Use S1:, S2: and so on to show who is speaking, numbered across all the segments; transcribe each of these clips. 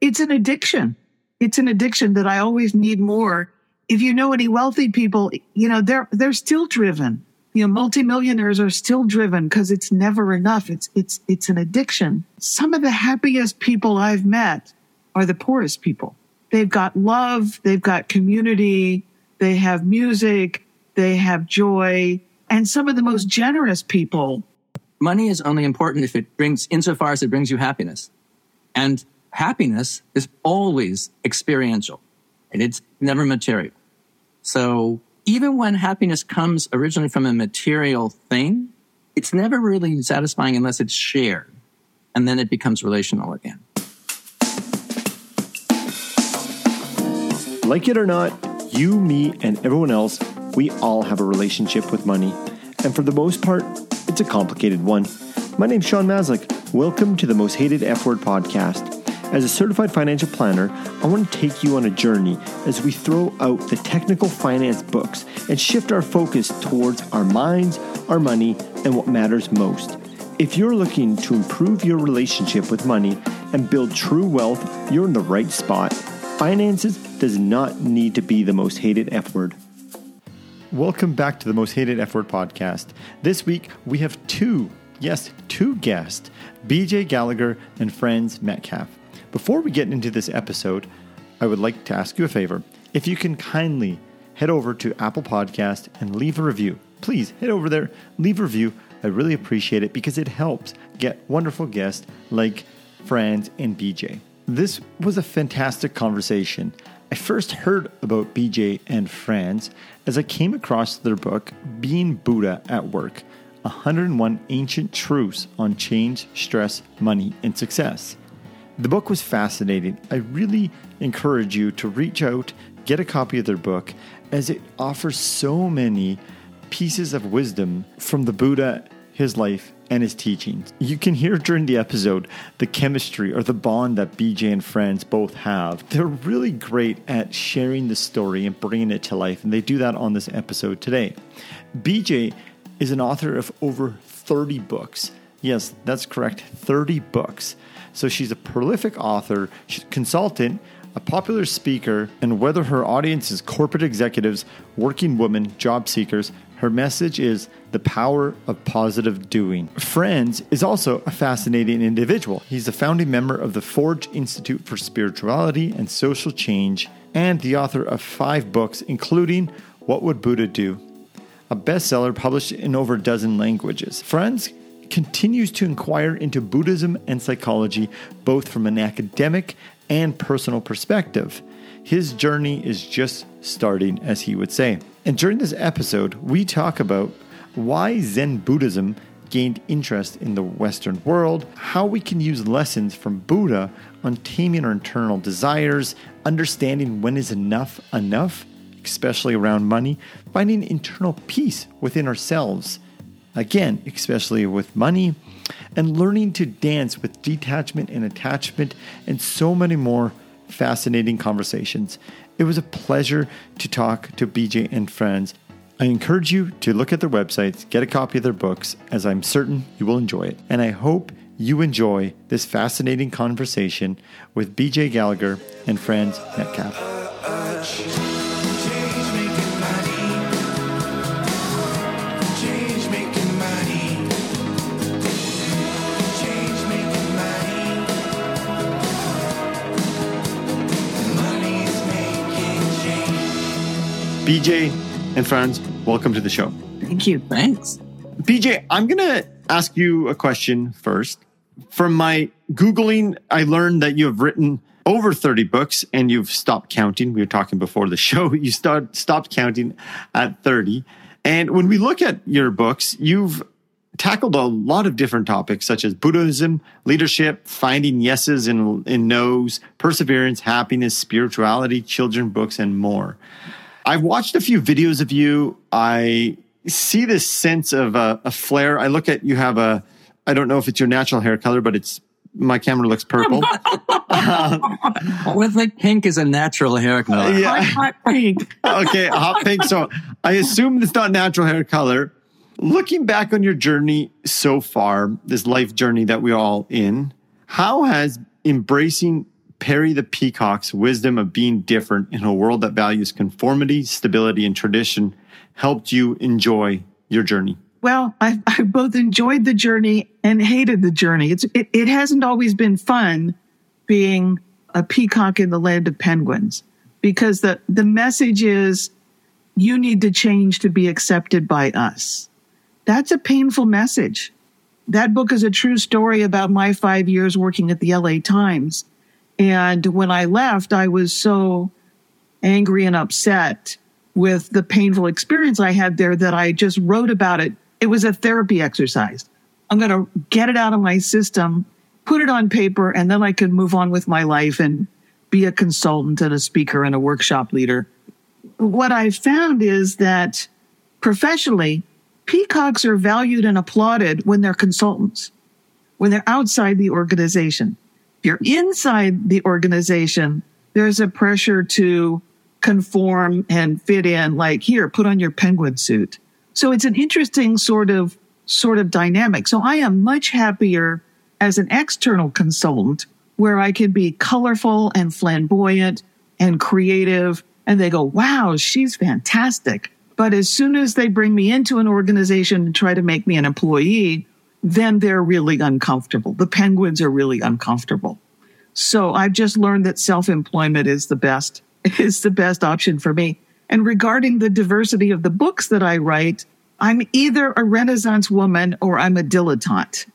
S1: it's an addiction. It's an addiction that I always need more. If you know any wealthy people, you know, they're, they're still driven. You know, multimillionaires are still driven because it's never enough. It's, it's, it's an addiction. Some of the happiest people I've met are the poorest people. They've got love. They've got community. They have music. They have joy. And some of the most generous people.
S2: Money is only important if it brings, insofar as it brings you happiness. And happiness is always experiential and it's never material. So even when happiness comes originally from a material thing, it's never really satisfying unless it's shared. And then it becomes relational again.
S3: Like it or not, you, me, and everyone else, we all have a relationship with money. And for the most part, it's a complicated one. My name's Sean Maslick. Welcome to the Most Hated F Word podcast. As a certified financial planner, I want to take you on a journey as we throw out the technical finance books and shift our focus towards our minds, our money, and what matters most. If you're looking to improve your relationship with money and build true wealth, you're in the right spot. Finances does not need to be the most hated F word. Welcome back to the Most Hated F Word podcast. This week we have two, yes, two guests, BJ Gallagher and Franz Metcalf. Before we get into this episode, I would like to ask you a favor. If you can kindly head over to Apple Podcast and leave a review. Please head over there, leave a review. I really appreciate it because it helps get wonderful guests like Franz and BJ. This was a fantastic conversation. I first heard about BJ and Franz as I came across their book, Being Buddha at Work 101 Ancient Truths on Change, Stress, Money, and Success. The book was fascinating. I really encourage you to reach out, get a copy of their book, as it offers so many pieces of wisdom from the Buddha, his life, and his teachings. You can hear during the episode the chemistry or the bond that BJ and Franz both have. They're really great at sharing the story and bringing it to life, and they do that on this episode today. BJ is an author of over 30 books. Yes, that's correct, 30 books. So she's a prolific author, consultant, a popular speaker, and whether her audience is corporate executives, working women, job seekers, her message is the power of positive doing. Franz is also a fascinating individual. He's a founding member of the Forge Institute for Spirituality and Social Change and the author of five books, including What Would Buddha Do? A bestseller published in over a dozen languages. Franz continues to inquire into Buddhism and psychology, both from an academic and personal perspective. His journey is just starting, as he would say. And during this episode, we talk about why Zen Buddhism gained interest in the Western world, how we can use lessons from Buddha on taming our internal desires, understanding when is enough enough, especially around money, finding internal peace within ourselves, again, especially with money, and learning to dance with detachment and attachment, and so many more fascinating conversations. It was a pleasure to talk to BJ and Franz. I encourage you to look at their websites, get a copy of their books, as I'm certain you will enjoy it. And I hope you enjoy this fascinating conversation with BJ Gallagher and Franz Metcalf. BJ and Franz, welcome to the show.
S1: Thank you.
S2: Thanks.
S3: BJ, I'm going to ask you a question first. From my Googling, I learned that you have written over 30 books and you've stopped counting. We were talking before the show. You start, stopped counting at 30. And when we look at your books, you've tackled a lot of different topics such as Buddhism, leadership, finding yeses and, and nos, perseverance, happiness, spirituality, children books, and more. I've watched a few videos of you. I see this sense of uh, a, a flair. I look at you have a, I don't know if it's your natural hair color, but it's my camera looks purple.
S2: With like pink is a natural hair color.
S1: Yeah. Hot pink.
S3: okay, hot pink. So I assume it's not natural hair color. Looking back on your journey so far, this life journey that we're all in, how has embracing Perry the Peacock's wisdom of being different in a world that values conformity, stability, and tradition helped you enjoy your journey?
S1: Well, I, I both enjoyed the journey and hated the journey. It's, it, it hasn't always been fun being a peacock in the land of penguins because the, the message is you need to change to be accepted by us. That's a painful message. That book is a true story about my five years working at the LA Times. And when I left, I was so angry and upset with the painful experience I had there that I just wrote about it. It was a therapy exercise. I'm going to get it out of my system, put it on paper, and then I can move on with my life and be a consultant and a speaker and a workshop leader. What I found is that professionally, peacocks are valued and applauded when they're consultants, when they're outside the organization. You're inside the organization, there's a pressure to conform and fit in, like, here, put on your penguin suit. So it's an interesting sort of sort of dynamic. So I am much happier as an external consultant where I can be colorful and flamboyant and creative. And they go, wow, she's fantastic. But as soon as they bring me into an organization and try to make me an employee, then they're really uncomfortable. The penguins are really uncomfortable. So I've just learned that self-employment is the best, is the best option for me. And regarding the diversity of the books that I write, I'm either a Renaissance woman or I'm a dilettante.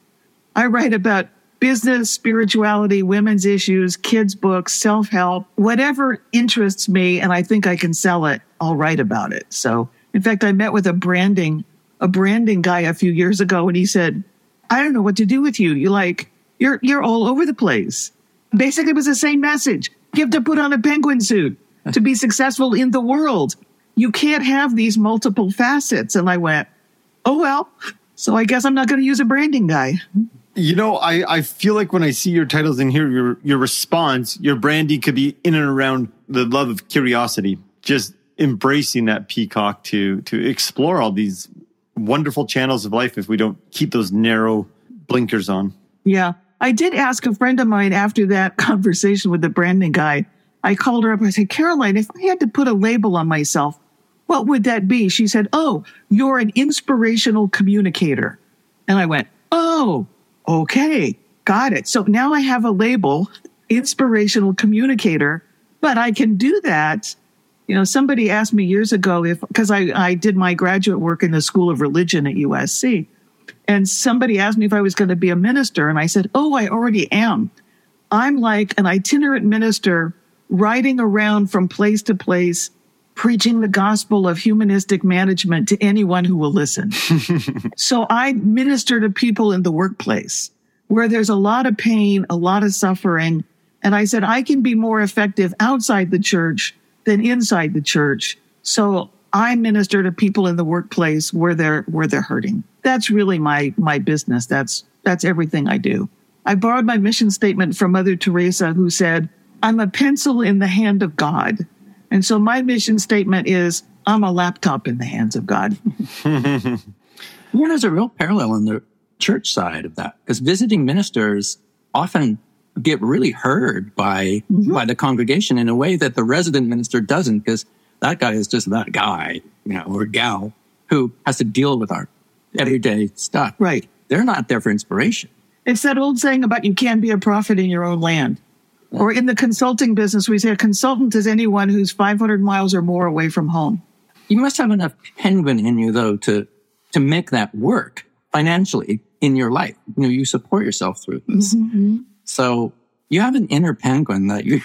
S1: I write about business, spirituality, women's issues, kids' books, self help, whatever interests me, and I think I can sell it, I'll write about it. So, in fact, I met with a branding, a branding guy a few years ago, and he said, I don't know what to do with you. You like, you're, you're all over the place. Basically, it was the same message. You have to put on a penguin suit to be successful in the world. You can't have these multiple facets. And I went, oh, well, so I guess I'm not going to use a branding guy.
S3: You know, I, I feel like when I see your titles in here, your your response, your branding could be in and around the love of curiosity, just embracing that peacock to to explore all these wonderful channels of life if we don't keep those narrow blinkers on.
S1: Yeah. I did ask a friend of mine after that conversation with the branding guy. I called her up. I said, Caroline, if I had to put a label on myself, what would that be? She said, Oh, you're an inspirational communicator. And I went, Oh, okay, got it. So now I have a label, inspirational communicator, but I can do that. You know, somebody asked me years ago if, because I, I did my graduate work in the School of Religion at USC. And somebody asked me if I was going to be a minister. And I said, Oh, I already am. I'm like an itinerant minister riding around from place to place, preaching the gospel of humanistic management to anyone who will listen. so I minister to people in the workplace where there's a lot of pain, a lot of suffering. And I said, I can be more effective outside the church than inside the church. So I minister to people in the workplace where they're, where they're hurting. That's really my, my business. That's, that's everything I do. I borrowed my mission statement from Mother Teresa, who said, I'm a pencil in the hand of God. And so my mission statement is I'm a laptop in the hands of God.
S2: there's a real parallel in the church side of that because visiting ministers often get really heard by mm-hmm. by the congregation in a way that the resident minister doesn't because that guy is just that guy, you know, or gal who has to deal with our everyday stuff.
S1: Right.
S2: They're not there for inspiration.
S1: It's that old saying about you can't be a prophet in your own land. Or in the consulting business, we say a consultant is anyone who's 500 miles or more away from home.
S2: You must have enough penguin in you, though, to, to make that work financially in your life. You know, you support yourself through this. Mm-hmm. So you have an inner penguin that you,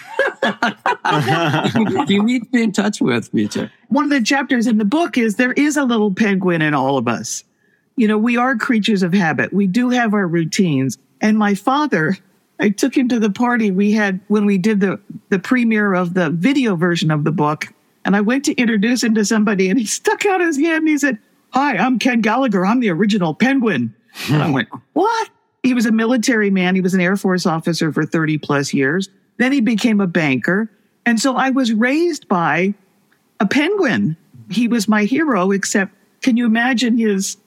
S2: you need to be in touch with, BJ.
S1: One of the chapters in the book is there is a little penguin in all of us. You know, we are creatures of habit. We do have our routines. And my father I took him to the party we had when we did the, the premiere of the video version of the book. And I went to introduce him to somebody and he stuck out his hand and he said, Hi, I'm Ken Gallagher. I'm the original penguin. and I went, What? He was a military man. He was an Air Force officer for 30 plus years. Then he became a banker. And so I was raised by a penguin. He was my hero, except can you imagine his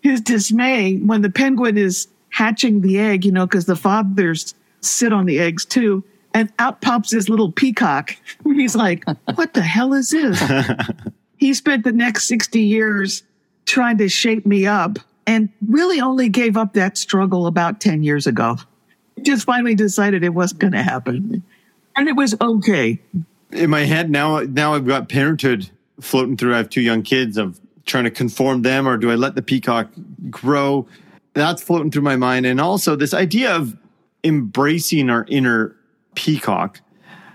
S1: his dismay when the penguin is hatching the egg, you know, because the father's sit on the eggs too. and out pops this little peacock. He's like, what the hell is this? he spent the next 60 years trying to shape me up and really only gave up that struggle about 10 years ago. Just finally decided it wasn't going to happen. And it was okay.
S3: In my head now, now I've got parenthood floating through. I have two young kids of trying to conform them or do I let the peacock grow? That's floating through my mind. And also this idea of embracing our inner peacock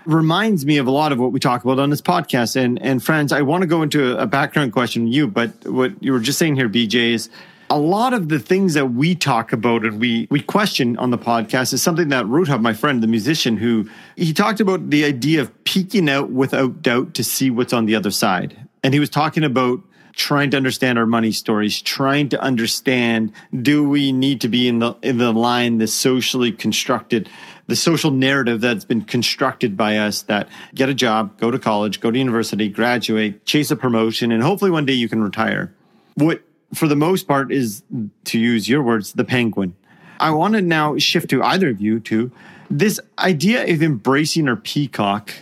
S3: reminds me of a lot of what we talk about on this podcast. And and Franz, I want to go into a background question you, but what you were just saying here, BJ, is a lot of the things that we talk about and we we question on the podcast is something that Root my friend, the musician, who he talked about the idea of peeking out without doubt to see what's on the other side. And he was talking about trying to understand our money stories, trying to understand do we need to be in the in the line, the socially constructed, the social narrative that's been constructed by us that get a job, go to college, go to university, graduate, chase a promotion, and hopefully one day you can retire. What for the most part is to use your words, the penguin. I want to now shift to either of you to this idea of embracing our peacock.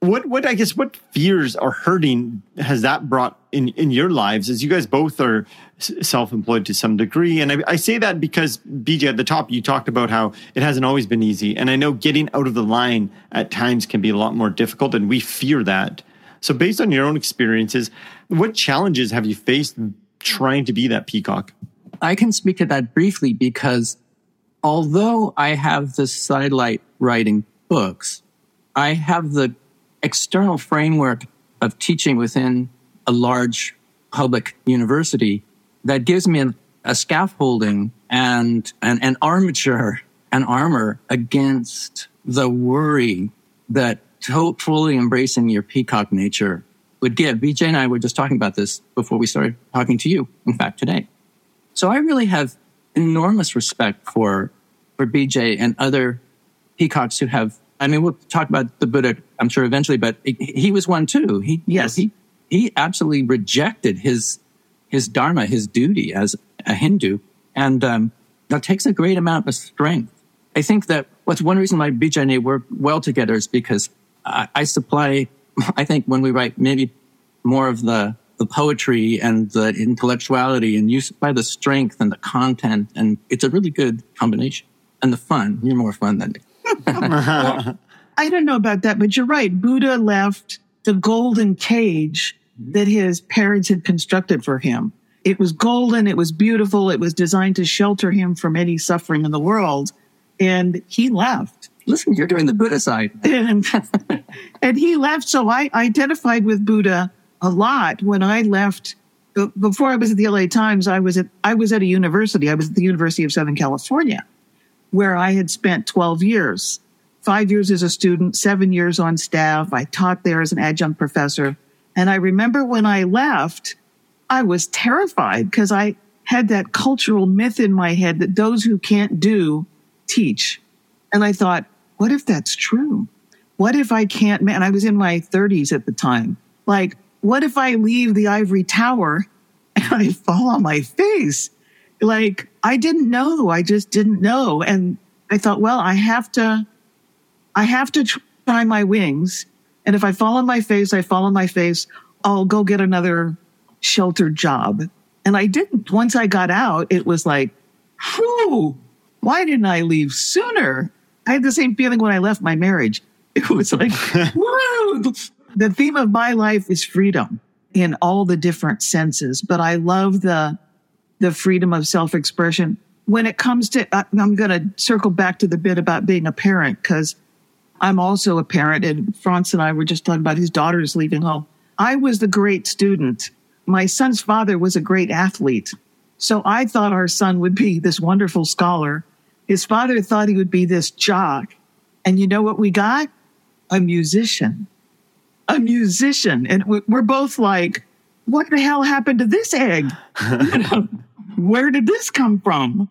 S3: What what I guess what fears or hurting has that brought in in your lives? As you guys both are self-employed to some degree and I, I, say that because BJ at the top you talked about how it hasn't always been easy and I know getting out of the line at times can be a lot more difficult and we fear that. So based on your own experiences what challenges have you faced trying to be that peacock.
S2: I can speak to that briefly because although I have the sidelight writing books I have the external framework of teaching within a large public university that gives me an, a scaffolding and an, armature and armor against the worry that fully embracing your peacock nature would give. BJ and I were just talking about this before we started talking to you, in fact, today. So I really have enormous respect for, for BJ and other peacocks who have I mean, we'll talk about the Buddha, I'm sure eventually, but he was one too. He, yes, he, he absolutely rejected his, his dharma, his duty as a Hindu. And, um, that takes a great amount of strength. I think that what's one reason why BJ and I work well together is because I, I supply, I think when we write maybe more of the, the poetry and the intellectuality and you supply the strength and the content. And it's a really good combination and the fun. You're more fun than
S1: well, I don't know about that, but you're right. Buddha left the golden cage that his parents had constructed for him. It was golden. It was beautiful. It was designed to shelter him from any suffering in the world. And he left.
S2: Listen, you're doing the Buddha side.
S1: and, and he left. So I identified with Buddha a lot when I left. Before I was at the LA Times, I was at, I was at a university. I was at the University of Southern California where I had spent 12 years, five years as a student, seven years on staff. I taught there as an adjunct professor. And I remember when I left, I was terrified because I had that cultural myth in my head that those who can't do teach. And I thought, what if that's true? What if I can't, man, I was in my 30s at the time. Like, what if I leave the ivory tower and I fall on my face? like I didn't know. I just didn't know. And I thought, well, I have to, I have to try my wings. And if I fall on my face, I fall on my face. I'll go get another sheltered job. And I didn't. Once I got out, it was like, whew, why didn't I leave sooner? I had the same feeling when I left my marriage. It was like, whoa. The theme of my life is freedom in all the different senses, but I love the the freedom of self expression. When it comes to, I'm going to circle back to the bit about being a parent because I'm also a parent and Franz and I were just talking about his daughters leaving home. I was the great student. My son's father was a great athlete. So I thought our son would be this wonderful scholar. His father thought he would be this jock. And you know what we got? A musician. A musician. And we're both like, what the hell happened to this egg? where did this come from?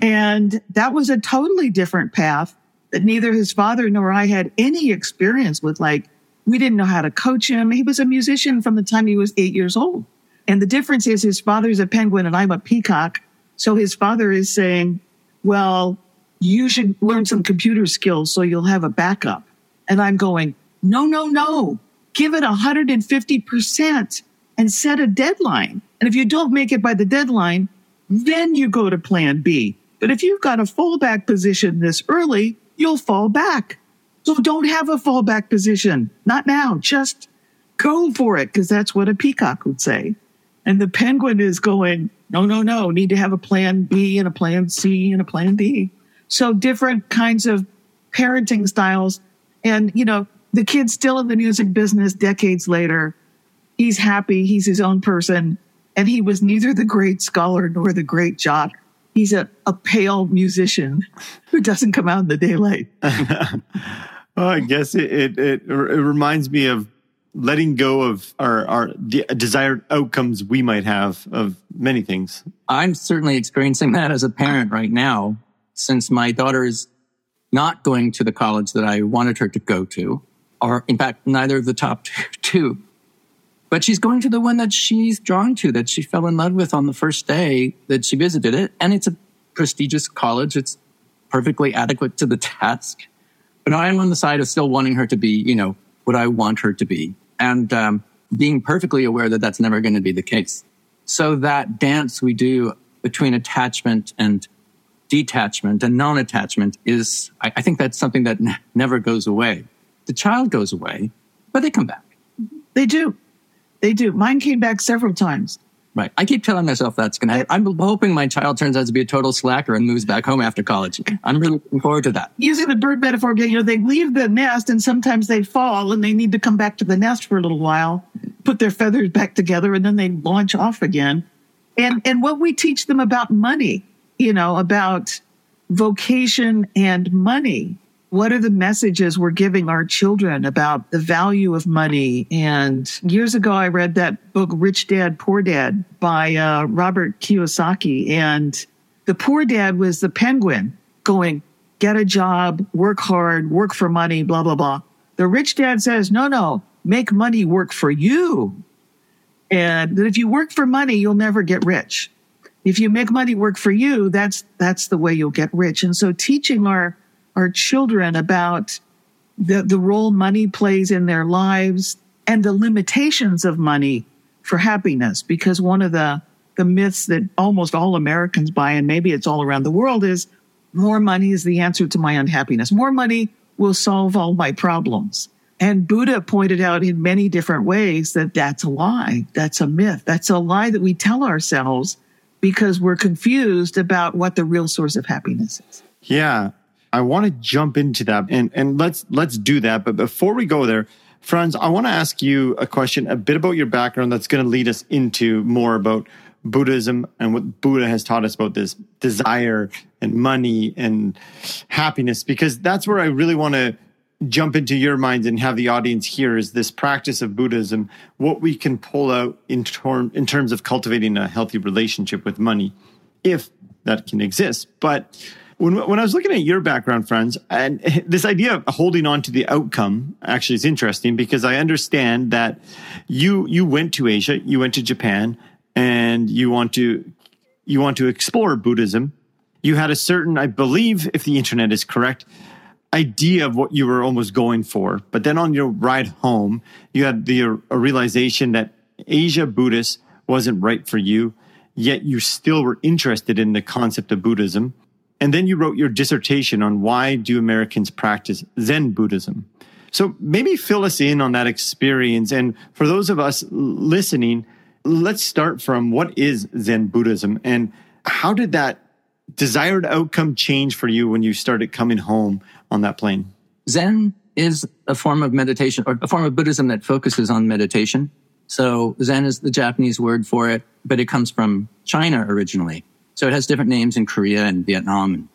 S1: And that was a totally different path that neither his father nor I had any experience with. Like, we didn't know how to coach him. He was a musician from the time he was eight years old. And the difference is his father's a penguin and I'm a peacock. So his father is saying, well, you should learn some computer skills so you'll have a backup. And I'm going, no, no, no, give it 150% and set a deadline. And if you don't make it by the deadline, then you go to plan B. But if you've got a fallback position this early, you'll fall back. So don't have a fallback position. Not now. Just go for it because that's what a peacock would say. And the penguin is going, no, no, no, need to have a plan B and a plan C and a plan D. So different kinds of parenting styles. And, you know, the kid's still in the music business decades later. He's happy. He's his own person. And he was neither the great scholar nor the great jotter. He's a, a pale musician who doesn't come out in the daylight.
S3: oh, I guess it, it, it, it reminds me of letting go of our, our desired outcomes we might have of many things.
S2: I'm certainly experiencing that as a parent right now, since my daughter is not going to the college that I wanted her to go to, or in fact, neither of the top two. But she's going to the one that she's drawn to, that she fell in love with on the first day that she visited it. And it's a prestigious college. It's perfectly adequate to the task. But I'm on the side of still wanting her to be, you know, what I want her to be and um, being perfectly aware that that's never going to be the case. So that dance we do between attachment and detachment and non-attachment is, I, I think that's something that n- never goes away. The child goes away, but they come back.
S1: They do. They do. Mine came back several times.
S2: Right. I keep telling myself that's going to happen. I'm hoping my child turns out to be a total slacker and moves back home after college. I'm really looking forward to that.
S1: Using the bird metaphor again, you know, they leave the nest and sometimes they fall and they need to come back to the nest for a little while, put their feathers back together, and then they launch off again. And, and what we teach them about money, you know, about vocation and money what are the messages we're giving our children about the value of money? And years ago, I read that book, Rich Dad, Poor Dad by uh, Robert Kiyosaki. And the poor dad was the penguin going, get a job, work hard, work for money, blah, blah, blah. The rich dad says, no, no, make money work for you. And that if you work for money, you'll never get rich. If you make money work for you, that's, that's the way you'll get rich. And so teaching our our children about the, the role money plays in their lives and the limitations of money for happiness. Because one of the, the myths that almost all Americans buy, and maybe it's all around the world, is more money is the answer to my unhappiness. More money will solve all my problems. And Buddha pointed out in many different ways that that's a lie. That's a myth. That's a lie that we tell ourselves because we're confused about what the real source of happiness is.
S3: Yeah. I want to jump into that and, and let's, let's do that. But before we go there, Franz, I want to ask you a question, a bit about your background that's going to lead us into more about Buddhism and what Buddha has taught us about this desire and money and happiness, because that's where I really want to jump into your minds and have the audience hear is this practice of Buddhism, what we can pull out in, term, in terms of cultivating a healthy relationship with money, if that can exist. But when, when I was looking at your background, Franz, and this idea of holding on to the outcome actually is interesting because I understand that you you went to Asia, you went to Japan, and you want to you want to explore Buddhism. You had a certain, I believe, if the internet is correct, idea of what you were almost going for. But then on your ride home, you had the a realization that Asia Buddhist wasn't right for you, yet you still were interested in the concept of Buddhism. And then you wrote your dissertation on why do Americans practice Zen Buddhism. So maybe fill us in on that experience. And for those of us listening, let's start from what is Zen Buddhism and how did that desired outcome change for you when you started coming home on that plane?
S2: Zen is a form of meditation or a form of Buddhism that focuses on meditation. So Zen is the Japanese word for it, but it comes from China originally. So it has different names in Korea and Vietnam and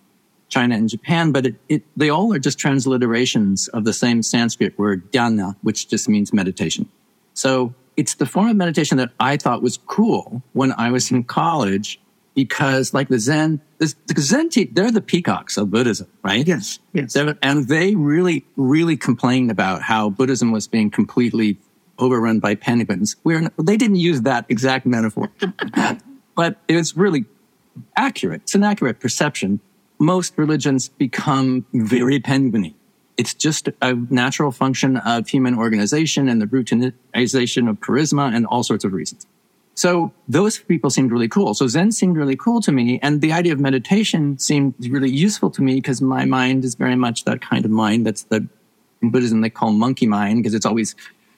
S2: China and Japan, but it, it, they all are just transliterations of the same Sanskrit word dhyana, which just means meditation. So it's the form of meditation that I thought was cool when I was in college because like the Zen, the, the Zen, they're the peacocks of Buddhism, right?
S1: Yes. Yes.
S2: They're, and they really, really complained about how Buddhism was being completely overrun by penguins. We're, they didn't use that exact metaphor, but it was really accurate. It's an accurate perception. Most religions become very penguiny It's just a natural function of human organization and the routinization of charisma and all sorts of reasons. So those people seemed really cool. So Zen seemed really cool to me. And the idea of meditation seemed really useful to me because my mind is very much that kind of mind. That's the in Buddhism they call monkey mind because it's always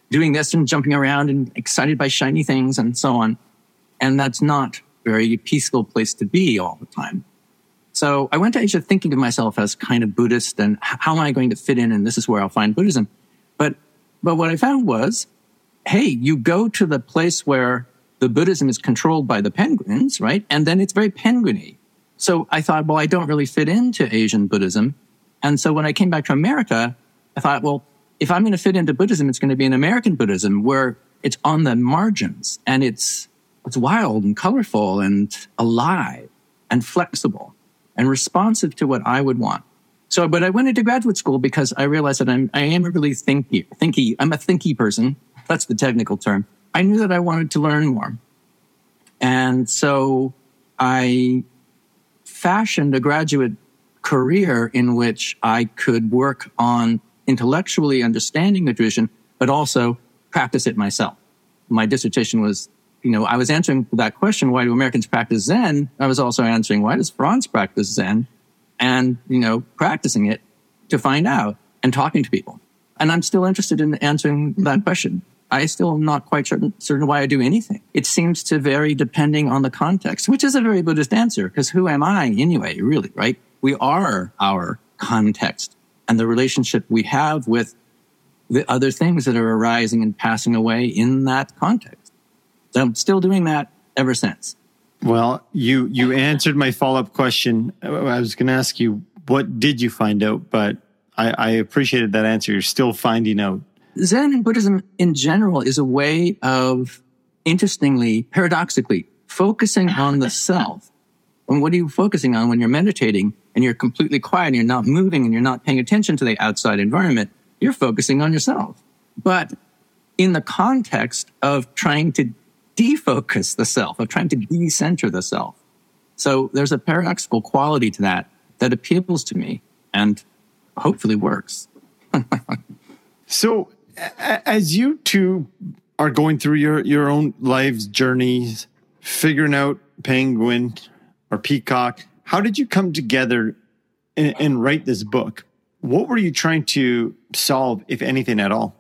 S2: doing this and jumping around and excited by shiny things and so on. And that's not very peaceful place to be all the time. So I went to Asia thinking of myself as kind of Buddhist and how am I going to fit in? And this is where I'll find Buddhism. But, but what I found was, hey, you go to the place where the Buddhism is controlled by the penguins, right? And then it's very penguiny. So I thought, well, I don't really fit into Asian Buddhism. And so when I came back to America, I thought, well, if I'm going to fit into Buddhism, it's going to be an American Buddhism where it's on the margins and it's, it's wild and colorful and alive and flexible and responsive to what I would want. So, but I went into graduate school because I realized that I'm, I am a really thinky, thinky, I'm a thinky person. That's the technical term. I knew that I wanted to learn more. And so I fashioned a graduate career in which I could work on intellectually understanding the tradition, but also practice it myself. My dissertation was, you know, I was answering that question, why do Americans practice Zen? I was also answering, why does Franz practice Zen? And, you know, practicing it to find out and talking to people. And I'm still interested in answering that question. I still am not quite certain, certain why I do anything. It seems to vary depending on the context, which is a very Buddhist answer, because who am I anyway, really, right? We are our context and the relationship we have with the other things that are arising and passing away in that context. So I'm still doing that ever since.
S3: Well, you you answered my follow up question. I was going to ask you what did you find out, but I, I appreciated that answer. You're still finding out.
S2: Zen and Buddhism in general is a way of, interestingly, paradoxically, focusing on the self. And what are you focusing on when you're meditating? and you're completely quiet and you're not moving and you're not paying attention to the outside environment, you're focusing on yourself. But in the context of trying to defocus the self, of trying to decenter the self. So there's a paradoxical quality to that that appeals to me and hopefully works.
S3: so as you two are going through your, your own lives journeys, figuring out penguin or peacock, how did you come together and, and write this book? What were you trying to solve, if anything at all?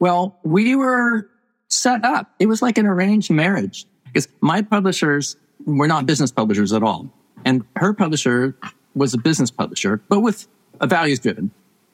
S2: Well, we were set up. It was like an arranged marriage because my publishers were not business publishers at all. And her publisher was a business publisher, but with a values driven.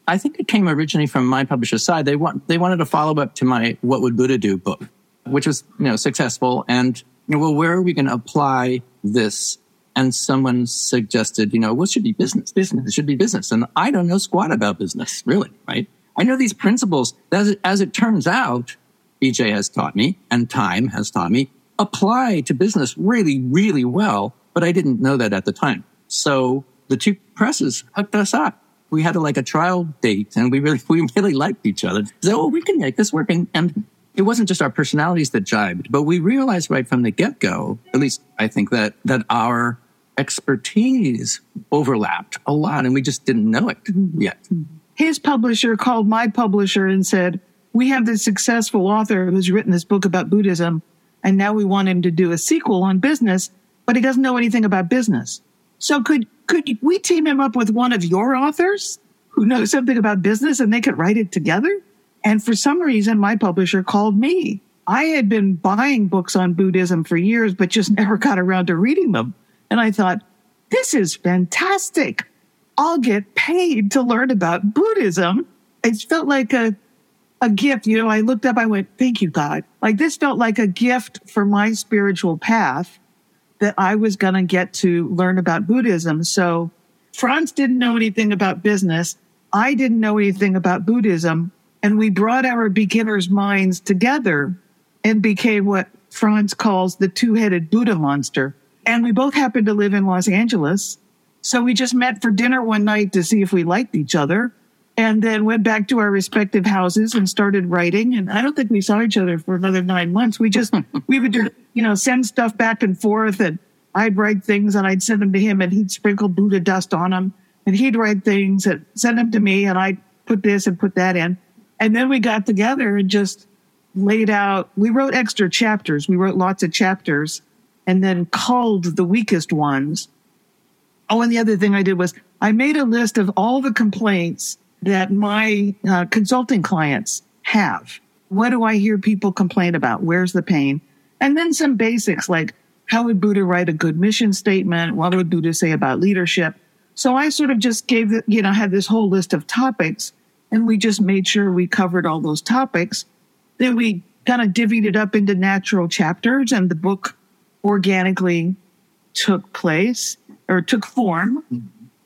S2: I think it came originally from my publisher's side. They want, they wanted a follow up to my What Would Buddha Do book, which was, you know, successful. And, you know, well, where are we going to apply this and someone suggested, you know, what should be business? Business should be business. And I don't know squat about business, really, right? I know these principles. As it, as it turns out, BJ has taught me and time has taught me apply to business really, really well. But I didn't know that at the time. So the two presses hooked us up. We had a, like a trial date and we really, we really liked each other. So oh, we can make this work. And, and it wasn't just our personalities that jibed, but we realized right from the get go, at least I think that, that our expertise overlapped a lot and we just didn't know it mm-hmm. yet.
S1: His publisher called my publisher and said, We have this successful author who's written this book about Buddhism, and now we want him to do a sequel on business, but he doesn't know anything about business. So could could we team him up with one of your authors who knows something about business and they could write it together? And for some reason, my publisher called me. I had been buying books on Buddhism for years, but just never got around to reading them. And I thought, this is fantastic. I'll get paid to learn about Buddhism. It felt like a, a gift. You know, I looked up, I went, thank you, God. Like this felt like a gift for my spiritual path that I was going to get to learn about Buddhism. So Franz didn't know anything about business. I didn't know anything about Buddhism. And we brought our beginners' minds together and became what Franz calls the two headed Buddha monster. And we both happened to live in Los Angeles. So we just met for dinner one night to see if we liked each other and then went back to our respective houses and started writing. And I don't think we saw each other for another nine months. We just, hmm. we would, do, you know, send stuff back and forth and I'd write things and I'd send them to him and he'd sprinkle Buddha dust on them and he'd write things and send them to me and I'd put this and put that in. And then we got together and just laid out, we wrote extra chapters. We wrote lots of chapters and then culled the weakest ones. Oh, and the other thing I did was I made a list of all the complaints that my uh, consulting clients have. What do I hear people complain about? Where's the pain? And then some basics like how would Buddha write a good mission statement? What would Buddha say about leadership? So I sort of just gave, the, you know, had this whole list of topics and we just made sure we covered all those topics. Then we kind of divvied it up into natural chapters and the book organically took place or took form.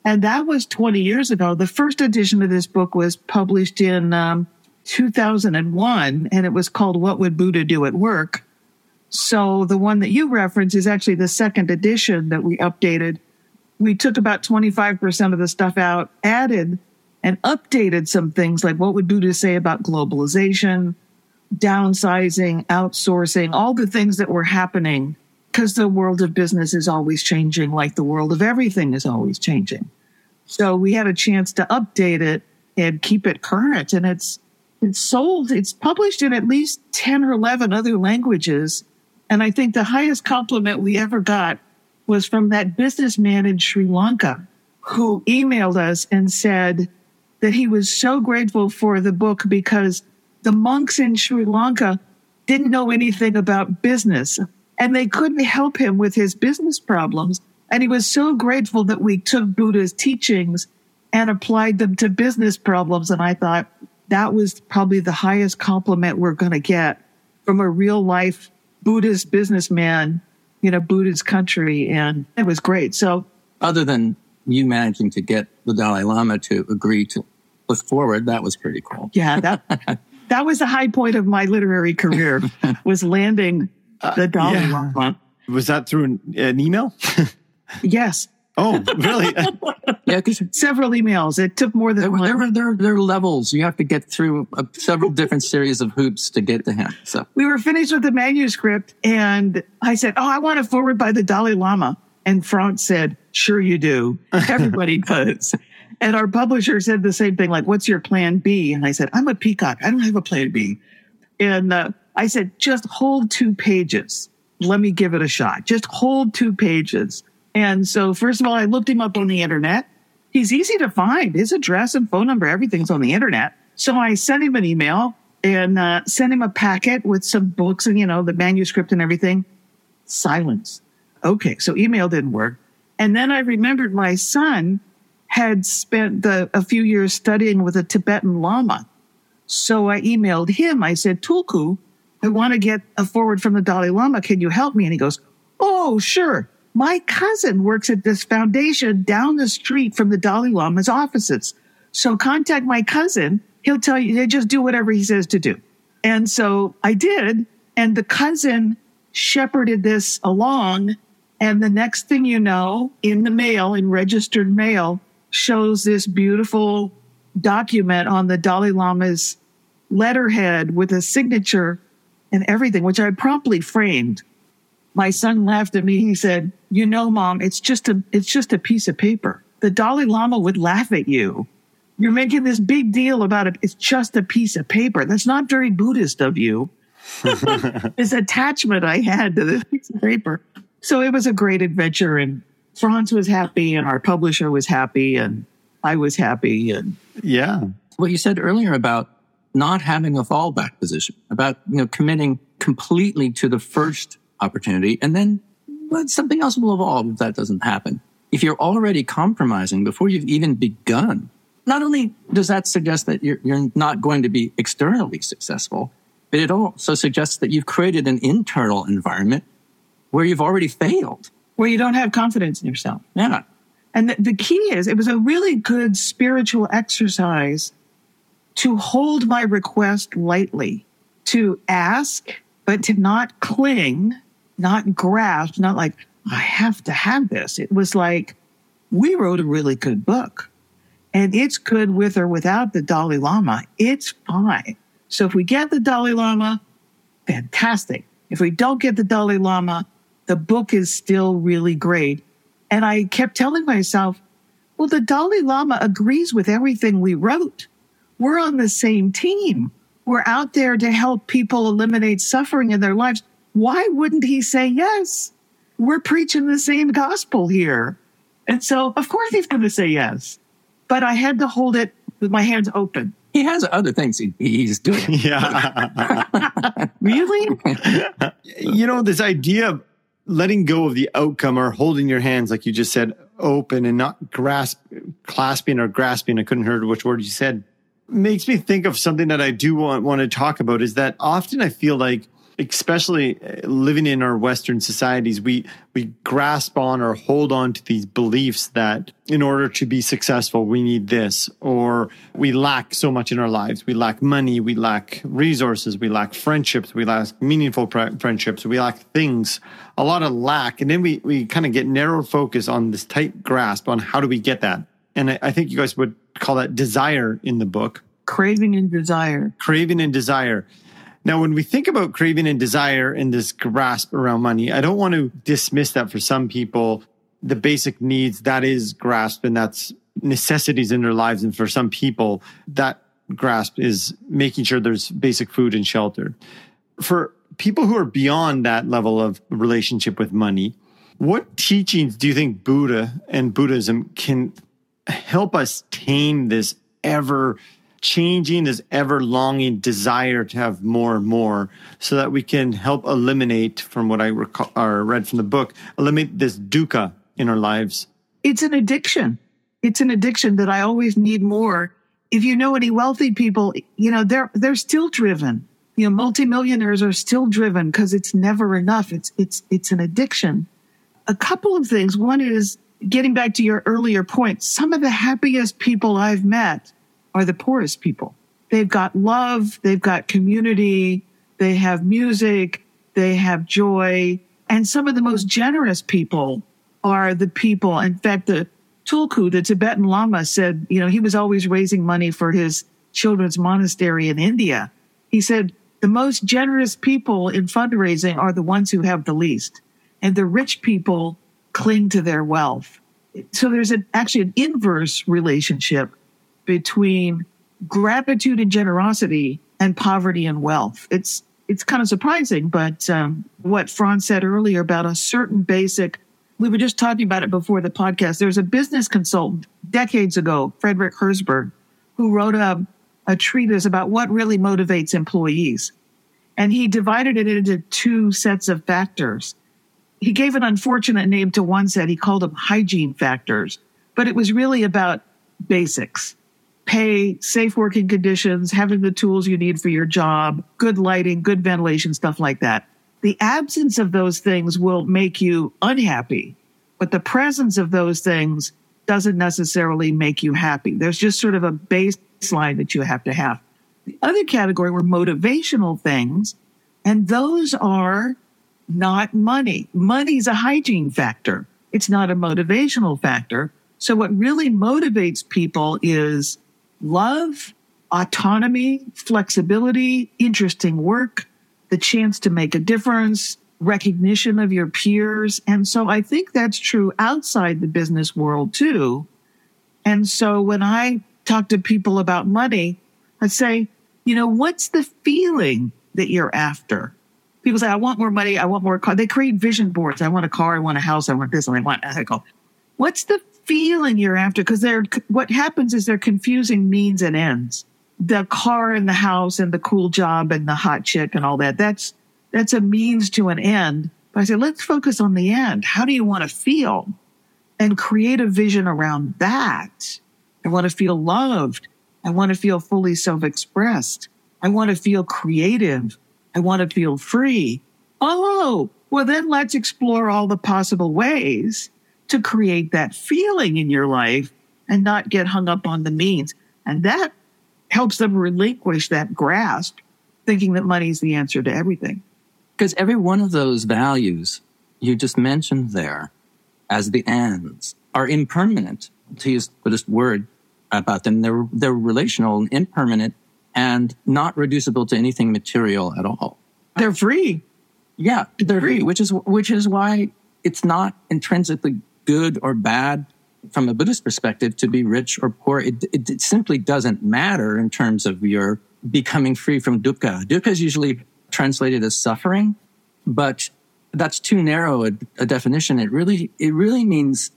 S1: And that was 20 years ago. The first edition of this book was published in um, 2001 and it was called What Would Buddha Do at Work? So the one that you reference is actually the second edition that we updated. We took about 25% of the stuff out, added and updated some things like what would Buddha say about globalization, downsizing, outsourcing, all the things that were happening because the world of business is always changing, like the world of everything is always changing. So we had a chance to update it and keep it current. And it's, it's sold, it's published in at least 10 or 11 other languages. And I think the highest compliment we ever got was from that businessman in Sri Lanka who emailed us and said that he was so grateful for the book because the monks in Sri Lanka didn't know anything about business and they couldn't help him with his business problems. And he was so grateful that we took Buddha's teachings and applied them to business problems. And I thought that was probably the highest compliment we're going to get from a real life Buddhist businessman in a Buddhist country. And it was great. So,
S2: other than you managing to get the Dalai Lama to agree to look forward, that was pretty cool.
S1: Yeah, that that was the high point of my literary career was landing the Dalai yeah. Lama.
S3: Was that through an, an email?
S1: yes.
S3: Oh, really?
S1: yeah, because several emails. It took more than
S2: there, there, there, there, are levels. You have to get through a, several different series of hoops to get to him. So
S1: we were finished with the manuscript, and I said, "Oh, I want it foreword by the Dalai Lama." And Franz said, "Sure, you do. Everybody does." And our publisher said the same thing, like, "What's your plan B?" And I said, "I'm a peacock. I don't have a plan B." And uh, I said, just hold two pages. Let me give it a shot. Just hold two pages. And so, first of all, I looked him up on the internet. He's easy to find. His address and phone number, everything's on the internet. So I sent him an email and uh, sent him a packet with some books and, you know, the manuscript and everything. Silence. Okay. So email didn't work. And then I remembered my son had spent the, a few years studying with a Tibetan Lama. So I emailed him. I said, Tulku, I want to get a foreword from the Dalai Lama. Can you help me? And he goes, Oh, sure. My cousin works at this foundation down the street from the Dalai Lama's offices. So contact my cousin. He'll tell you, they just do whatever he says to do. And so I did. And the cousin shepherded this along. And the next thing you know, in the mail, in registered mail, shows this beautiful document on the Dalai Lama's letterhead with a signature and everything, which I promptly framed. My son laughed at me. He said, you know, mom, it's just a, it's just a piece of paper. The Dalai Lama would laugh at you. You're making this big deal about it. It's just a piece of paper. That's not very Buddhist of you. this attachment I had to this piece of paper. So it was a great adventure and Franz was happy and our publisher was happy and I was happy and
S3: yeah.
S2: What you said earlier about not having a fallback position, about, you know, committing completely to the first opportunity and then well, something else will evolve if that doesn't happen. If you're already compromising before you've even begun, not only does that suggest that you're, you're not going to be externally successful, but it also suggests that you've created an internal environment where you've already failed.
S1: Where you don't have confidence in yourself.
S2: Yeah.
S1: And the, the key is it was a really good spiritual exercise to hold my request lightly, to ask, but to not cling, not grasp, not like, I have to have this. It was like, we wrote a really good book and it's good with or without the Dalai Lama. It's fine. So if we get the Dalai Lama, fantastic. If we don't get the Dalai Lama, the book is still really great. And I kept telling myself, well, the Dalai Lama agrees with everything we wrote we're on the same team. We're out there to help people eliminate suffering in their lives. Why wouldn't he say yes? We're preaching the same gospel here. And so, of course, he's going to say yes. But I had to hold it with my hands open.
S2: He has other things he, he's doing.
S3: Yeah.
S1: Really?
S3: you know, this idea of letting go of the outcome or holding your hands, like you just said, open and not grasp, clasping or grasping. I couldn't hear which word you said. Makes me think of something that I do want, want to talk about is that often I feel like especially uh, living in our western societies we we grasp on or hold on to these beliefs that in order to be successful we need this or we lack so much in our lives. We lack money we lack resources we lack friendships we lack meaningful friendships we lack things a lot of lack. And then we we kind of get narrow focus on this tight grasp on how do we get that. And I, I think you guys would call that desire in the book
S1: craving and desire
S3: craving and desire now, when we think about craving and desire and this grasp around money, I don't want to dismiss that for some people, the basic needs, that is grasp and that's necessities in their lives. And for some people, that grasp is making sure there's basic food and shelter. For people who are beyond that level of relationship with money, what teachings do you think Buddha and Buddhism can help us tame this ever changing this ever longing desire to have more and more so that we can help eliminate from what I recall, or read from the book, eliminate this dukkha in our lives.
S1: It's an addiction. It's an addiction that I always need more. If you know any wealthy people, you know, they're, they're still driven. You know, multimillionaires are still driven because it's never enough. It's, it's, it's an addiction. A couple of things. One is getting back to your earlier point. Some of the happiest people I've met are the poorest people. They've got love, they've got community, they have music, they have joy. And some of the most generous people are the people. In fact, the Tulku, the Tibetan Lama, said, you know, he was always raising money for his children's monastery in India. He said, the most generous people in fundraising are the ones who have the least. And the rich people cling to their wealth. So there's an, actually an inverse relationship between gratitude and generosity and poverty and wealth. It's it's kind of surprising, but um, what Franz said earlier about a certain basic, we were just talking about it before the podcast. There's a business consultant decades ago, Frederick Herzberg, who wrote a, a treatise about what really motivates employees. And he divided it into two sets of factors. He gave an unfortunate name to one set. He called them hygiene factors, but it was really about basics pay, safe working conditions, having the tools you need for your job, good lighting, good ventilation, stuff like that. The absence of those things will make you unhappy, but the presence of those things doesn't necessarily make you happy. There's just sort of a baseline that you have to have. The other category were motivational things, and those are not money. Money's a hygiene factor. It's not a motivational factor. So what really motivates people is love, autonomy, flexibility, interesting work, the chance to make a difference, recognition of your peers. And so I think that's true outside the business world too. And so when I talk to people about money, I say, you know, what's the feeling that you're after? People say, I want more money. I want more car. They create vision boards. I want a car. I want a house. I want this. I want. Go, what's the feeling you're after because they're what happens is they're confusing means and ends. The car and the house and the cool job and the hot chick and all that. That's that's a means to an end. But I say, let's focus on the end. How do you want to feel? And create a vision around that. I want to feel loved. I want to feel fully self-expressed. I want to feel creative. I want to feel free. Oh, well, then let's explore all the possible ways to create that feeling in your life and not get hung up on the means. And that helps them relinquish that grasp, thinking that money is the answer to everything.
S2: Because every one of those values you just mentioned there as the ends are impermanent, to use Buddhist word about them. They're, they're relational and impermanent and not reducible to anything material at all.
S1: They're free.
S2: Yeah, they're free, which is, which is why it's not intrinsically good or bad from a Buddhist perspective, to be rich or poor, it, it, it simply doesn't matter in terms of your becoming free from dukkha. Dukkha is usually translated as suffering, but that's too narrow a, a definition. It really, it really means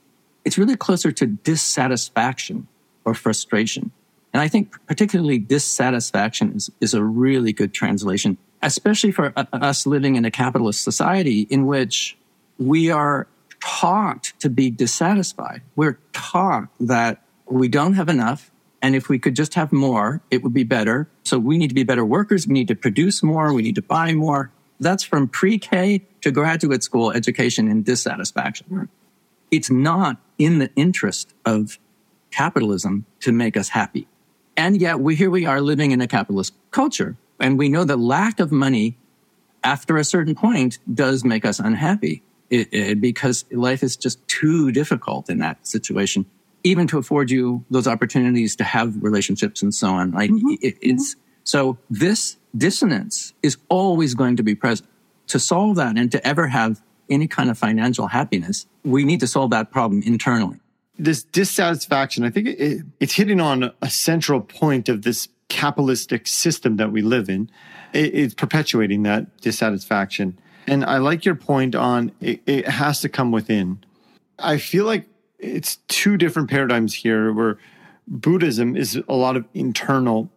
S2: it's really closer to dissatisfaction or frustration. And I think particularly dissatisfaction is, is a really good translation, especially for uh, us living in a capitalist society in which we are taught to be dissatisfied. We're taught that we don't have enough. And if we could just have more, it would be better. So we need to be better workers. We need to produce more. We need to buy more. That's from pre K to graduate school education in dissatisfaction. It's not in the interest of capitalism to make us happy. And yet we, here we are living in a capitalist culture. And we know that lack of money after a certain point does make us unhappy it, it, because life is just too difficult in that situation, even to afford you those opportunities to have relationships and so on. Like mm-hmm. it, it's so this dissonance is always going to be present. To solve that and to ever have any kind of financial happiness, we need to solve that problem internally.
S3: This dissatisfaction, I think it, it's hitting on a central point of this capitalistic system that we live in. it's perpetuating that dissatisfaction. And I like your point on it, it has to come within. I feel like it's two different paradigms here where Buddhism is a lot of internal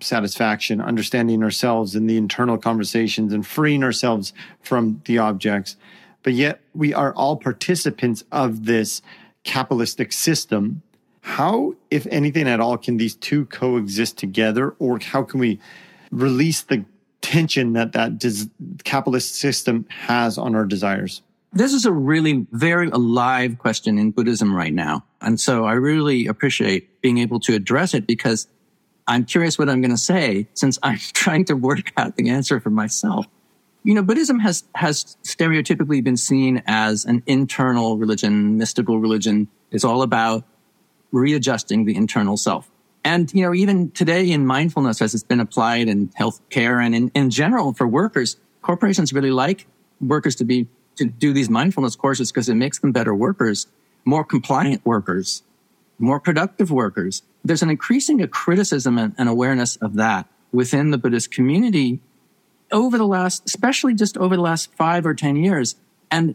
S3: satisfaction, understanding ourselves in the internal conversations and freeing ourselves from the objects. But yet we are all participants of this capitalistic system. How, if anything at all, can these two coexist together? Or how can we release the tension that that des- capitalist system has on our desires?
S2: This is a really very alive question in Buddhism right now. And so I really appreciate being able to address it because I'm curious what I'm going to say since I'm trying to work out the answer for myself. You know, Buddhism has, has stereotypically been seen as an internal religion, mystical religion. It's all about readjusting the internal self. And, you know, even today in mindfulness, as it's been applied in healthcare and in, in general for workers, corporations really like workers to be, to do these mindfulness courses because it makes them better workers, more compliant workers, more productive workers. There's an increasing criticism and, and awareness of that within the Buddhist community over the last, especially just over the last five or 10 years. And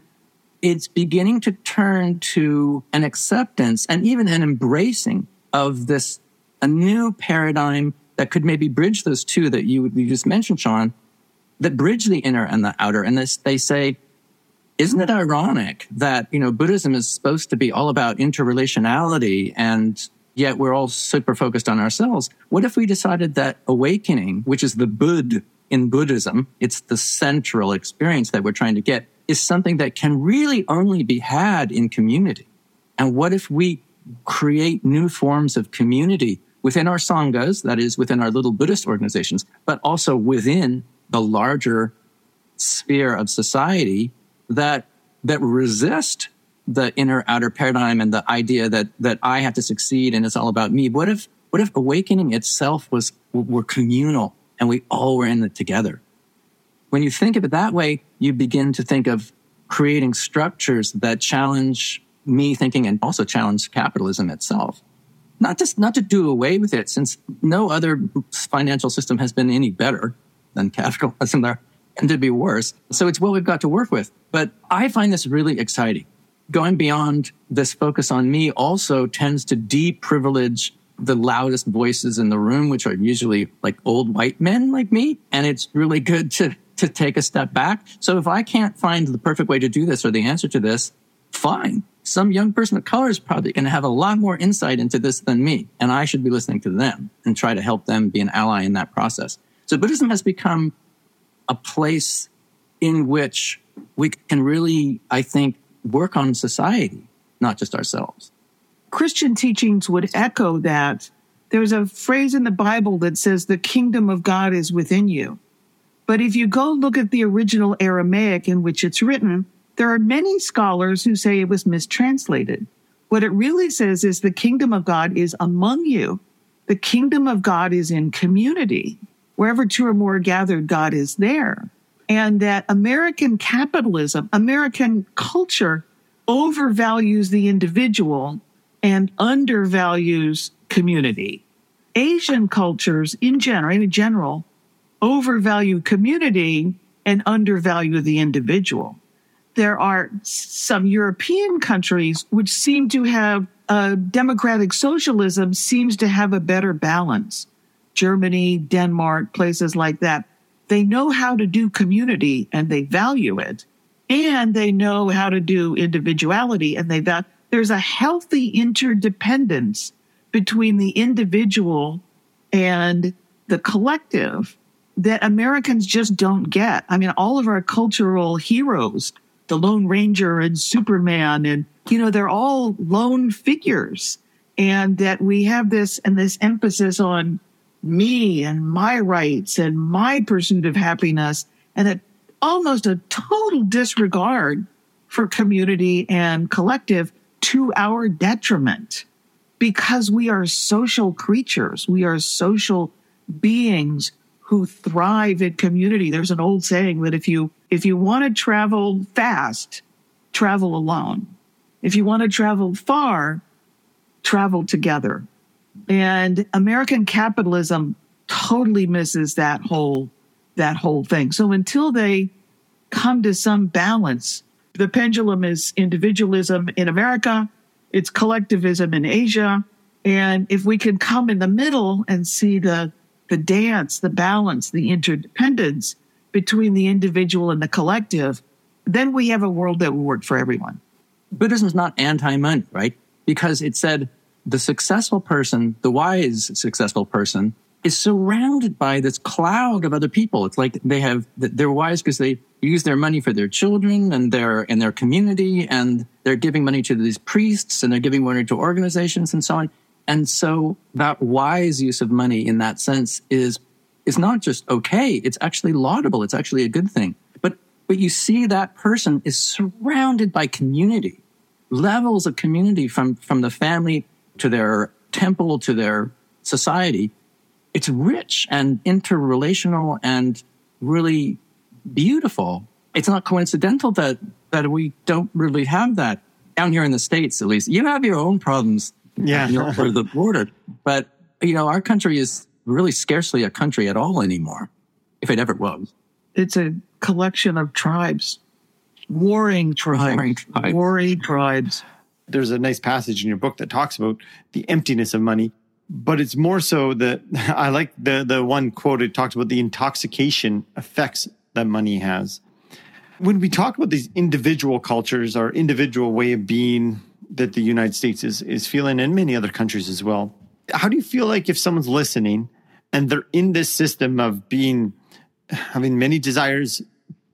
S2: it's beginning to turn to an acceptance and even an embracing of this a new paradigm that could maybe bridge those two that you, you just mentioned, Sean, that bridge the inner and the outer. And this, they say, isn't it ironic that, you know, Buddhism is supposed to be all about interrelationality and yet we're all super focused on ourselves? What if we decided that awakening, which is the Bud in Buddhism, it's the central experience that we're trying to get, is something that can really only be had in community? And what if we create new forms of community within our sanghas, that is within our little Buddhist organizations, but also within the larger sphere of society that that resist the inner outer paradigm and the idea that that I have to succeed and it's all about me. What if what if awakening itself was were communal and we all were in it together? When you think of it that way, you begin to think of creating structures that challenge me thinking and also challenge capitalism itself not just not to do away with it, since no other financial system has been any better than capitalism there, and to be worse. So it's what we've got to work with. But I find this really exciting. Going beyond this focus on me also tends to deprivilege the loudest voices in the room, which are usually like old white men like me. And it's really good to, to take a step back. So if I can't find the perfect way to do this or the answer to this, fine some young person of color is probably going to have a lot more insight into this than me. And I should be listening to them and try to help them be an ally in that process. So Buddhism has become a place in which we can really, I think, work on society, not just ourselves.
S1: Christian teachings would echo that. There's a phrase in the Bible that says the kingdom of God is within you. But if you go look at the original Aramaic in which it's written, there are many scholars who say it was mistranslated. What it really says is the kingdom of God is among you. The kingdom of God is in community. Wherever two or more are gathered, God is there. And that American capitalism, American culture overvalues the individual and undervalues community. Asian cultures in general, in general, overvalue community and undervalue the individual. There are some European countries which seem to have uh, democratic socialism seems to have a better balance. Germany, Denmark, places like that. They know how to do community and they value it. And they know how to do individuality and they value. There's a healthy interdependence between the individual and the collective that Americans just don't get. I mean, all of our cultural heroes, the Lone Ranger and Superman, and, you know, they're all lone figures. And that we have this and this emphasis on me and my rights and my pursuit of happiness and a, almost a total disregard for community and collective to our detriment because we are social creatures. We are social beings who thrive in community. There's an old saying that if you, if you want to travel fast, travel alone. If you want to travel far, travel together. And American capitalism totally misses that whole, that whole thing. So until they come to some balance, the pendulum is individualism in America. It's collectivism in Asia. And if we can come in the middle and see the the dance, the balance, the interdependence between the individual and the collective, then we have a world that will work for everyone.
S2: Buddhism is not anti money, right? Because it said the successful person, the wise successful person, is surrounded by this cloud of other people. It's like they have, they're wise because they use their money for their children and their, and their community, and they're giving money to these priests and they're giving money to organizations and so on. And so that wise use of money in that sense is, is not just okay. It's actually laudable. It's actually a good thing. But, but you see that person is surrounded by community, levels of community from, from the family to their temple to their society. It's rich and interrelational and really beautiful. It's not coincidental that, that we don't really have that down here in the States, at least. You have your own problems
S3: yeah.
S2: over the border. But, you know, our country is really scarcely a country at all anymore, if it ever was.
S1: It's a collection of tribes, warring tribes, warring tribes. Warring tribes.
S3: There's a nice passage in your book that talks about the emptiness of money, but it's more so that I like the, the one quote it talks about the intoxication effects that money has. When we talk about these individual cultures, our individual way of being, that the United States is is feeling and many other countries as well. How do you feel like if someone's listening and they're in this system of being having many desires,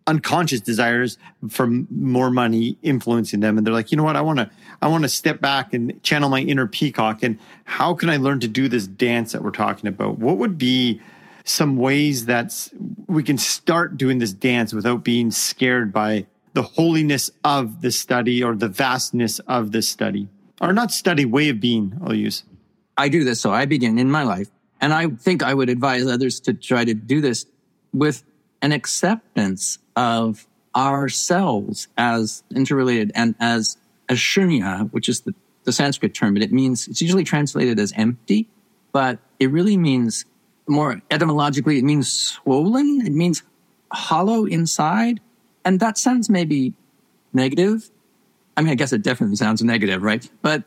S3: unconscious desires for more money influencing them and they're like, "You know what? I want to I want to step back and channel my inner peacock and how can I learn to do this dance that we're talking about?" What would be some ways that we can start doing this dance without being scared by the holiness of the study or the vastness of the study. Or not study way of being i'll use.
S2: I do this so i begin in my life and i think i would advise others to try to do this with an acceptance of ourselves as interrelated and as as shunya which is the, the sanskrit term but it means it's usually translated as empty but it really means more etymologically it means swollen it means hollow inside and that sounds maybe negative. I mean, I guess it definitely sounds negative, right? But,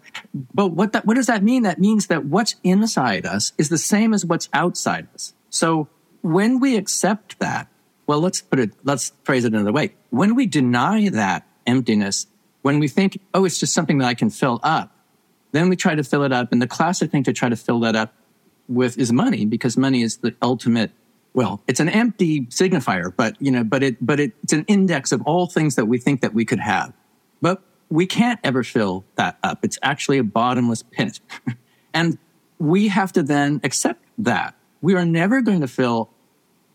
S2: but what that, what does that mean? That means that what's inside us is the same as what's outside us. So when we accept that, well, let's put it, let's phrase it another way. When we deny that emptiness, when we think, oh, it's just something that I can fill up, then we try to fill it up. And the classic thing to try to fill that up with is money because money is the ultimate well, it's an empty signifier, but you know, but it, but it, it's an index of all things that we think that we could have. But we can't ever fill that up. It's actually a bottomless pit. and we have to then accept that. We are never going to fill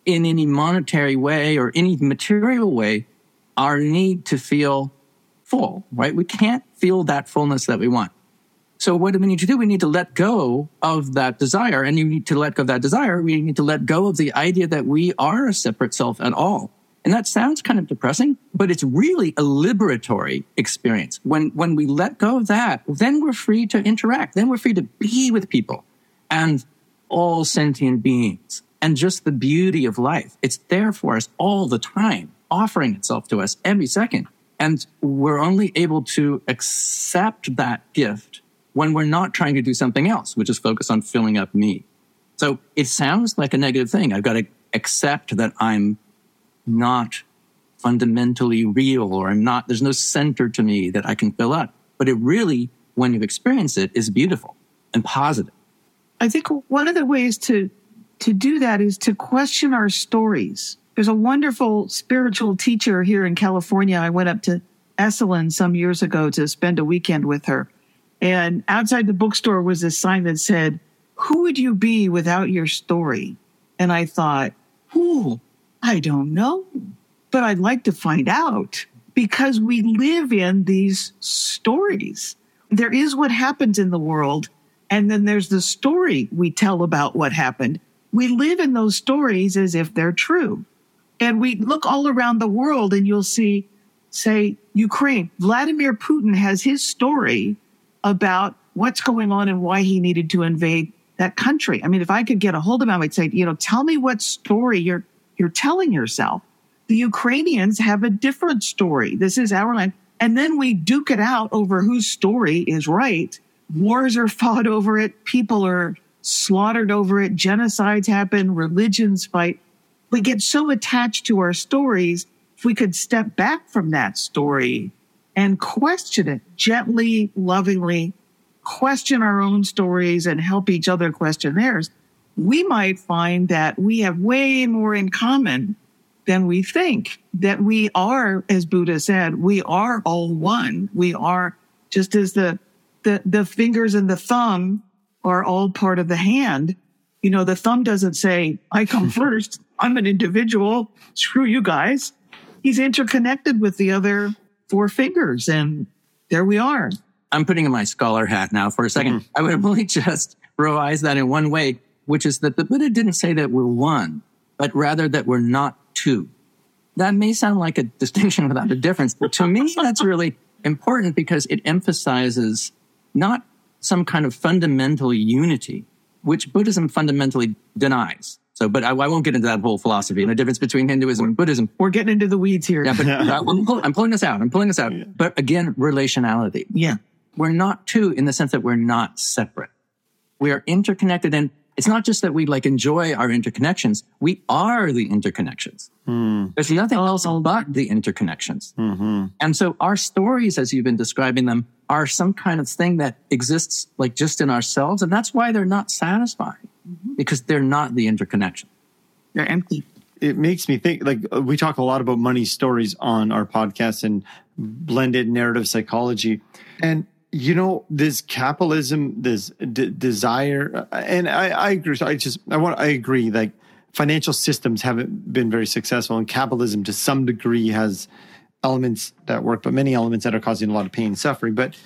S2: in any monetary way or any material way our need to feel full, right? We can't feel that fullness that we want. So what do we need to do? We need to let go of that desire. And you need to let go of that desire. We need to let go of the idea that we are a separate self at all. And that sounds kind of depressing, but it's really a liberatory experience. When, when we let go of that, then we're free to interact. Then we're free to be with people and all sentient beings and just the beauty of life. It's there for us all the time, offering itself to us every second. And we're only able to accept that gift when we're not trying to do something else, which is focus on filling up me. So it sounds like a negative thing. I've got to accept that I'm not fundamentally real or I'm not, there's no center to me that I can fill up. But it really, when you experience it, is beautiful and positive.
S1: I think one of the ways to to do that is to question our stories. There's a wonderful spiritual teacher here in California. I went up to Esalen some years ago to spend a weekend with her. And outside the bookstore was a sign that said, Who would you be without your story? And I thought, Ooh, I don't know, but I'd like to find out because we live in these stories. There is what happens in the world, and then there's the story we tell about what happened. We live in those stories as if they're true. And we look all around the world and you'll see, say, Ukraine. Vladimir Putin has his story about what's going on and why he needed to invade that country. I mean, if I could get a hold of him, I'd say, you know, tell me what story you're you're telling yourself. The Ukrainians have a different story. This is our land. And then we duke it out over whose story is right. Wars are fought over it. People are slaughtered over it. Genocides happen. Religions fight. We get so attached to our stories. If we could step back from that story and question it gently, lovingly, question our own stories and help each other question theirs, we might find that we have way more in common than we think. That we are, as Buddha said, we are all one. We are just as the the, the fingers and the thumb are all part of the hand. You know, the thumb doesn't say, I come first. I'm an individual. Screw you guys. He's interconnected with the other four fingers. And there we are.
S2: I'm putting in my scholar hat now for a 2nd mm-hmm. I would only just revise that in one way, which is that the Buddha didn't say that we're one, but rather that we're not two. That may sound like a distinction without a difference, but to me, that's really important because it emphasizes not some kind of fundamental unity, which Buddhism fundamentally denies. So, but I, I, won't get into that whole philosophy and the difference between Hinduism and Buddhism.
S1: We're getting into the weeds here.
S2: Yeah, but I'm, pull, I'm, pulling this out. I'm pulling this out. Yeah. But again, relationality.
S1: Yeah.
S2: We're not two in the sense that we're not separate. We are interconnected and it's not just that we like enjoy our interconnections. We are the interconnections. Mm. There's nothing else but the interconnections. Mm-hmm. And so our stories, as you've been describing them, are some kind of thing that exists like just in ourselves. And that's why they're not satisfying mm-hmm. because they're not the interconnection.
S1: They're empty.
S3: It makes me think like we talk a lot about money stories on our podcast and blended narrative psychology. And you know this capitalism this d- desire and I, I agree i just i want i agree like financial systems haven't been very successful and capitalism to some degree has elements that work but many elements that are causing a lot of pain and suffering but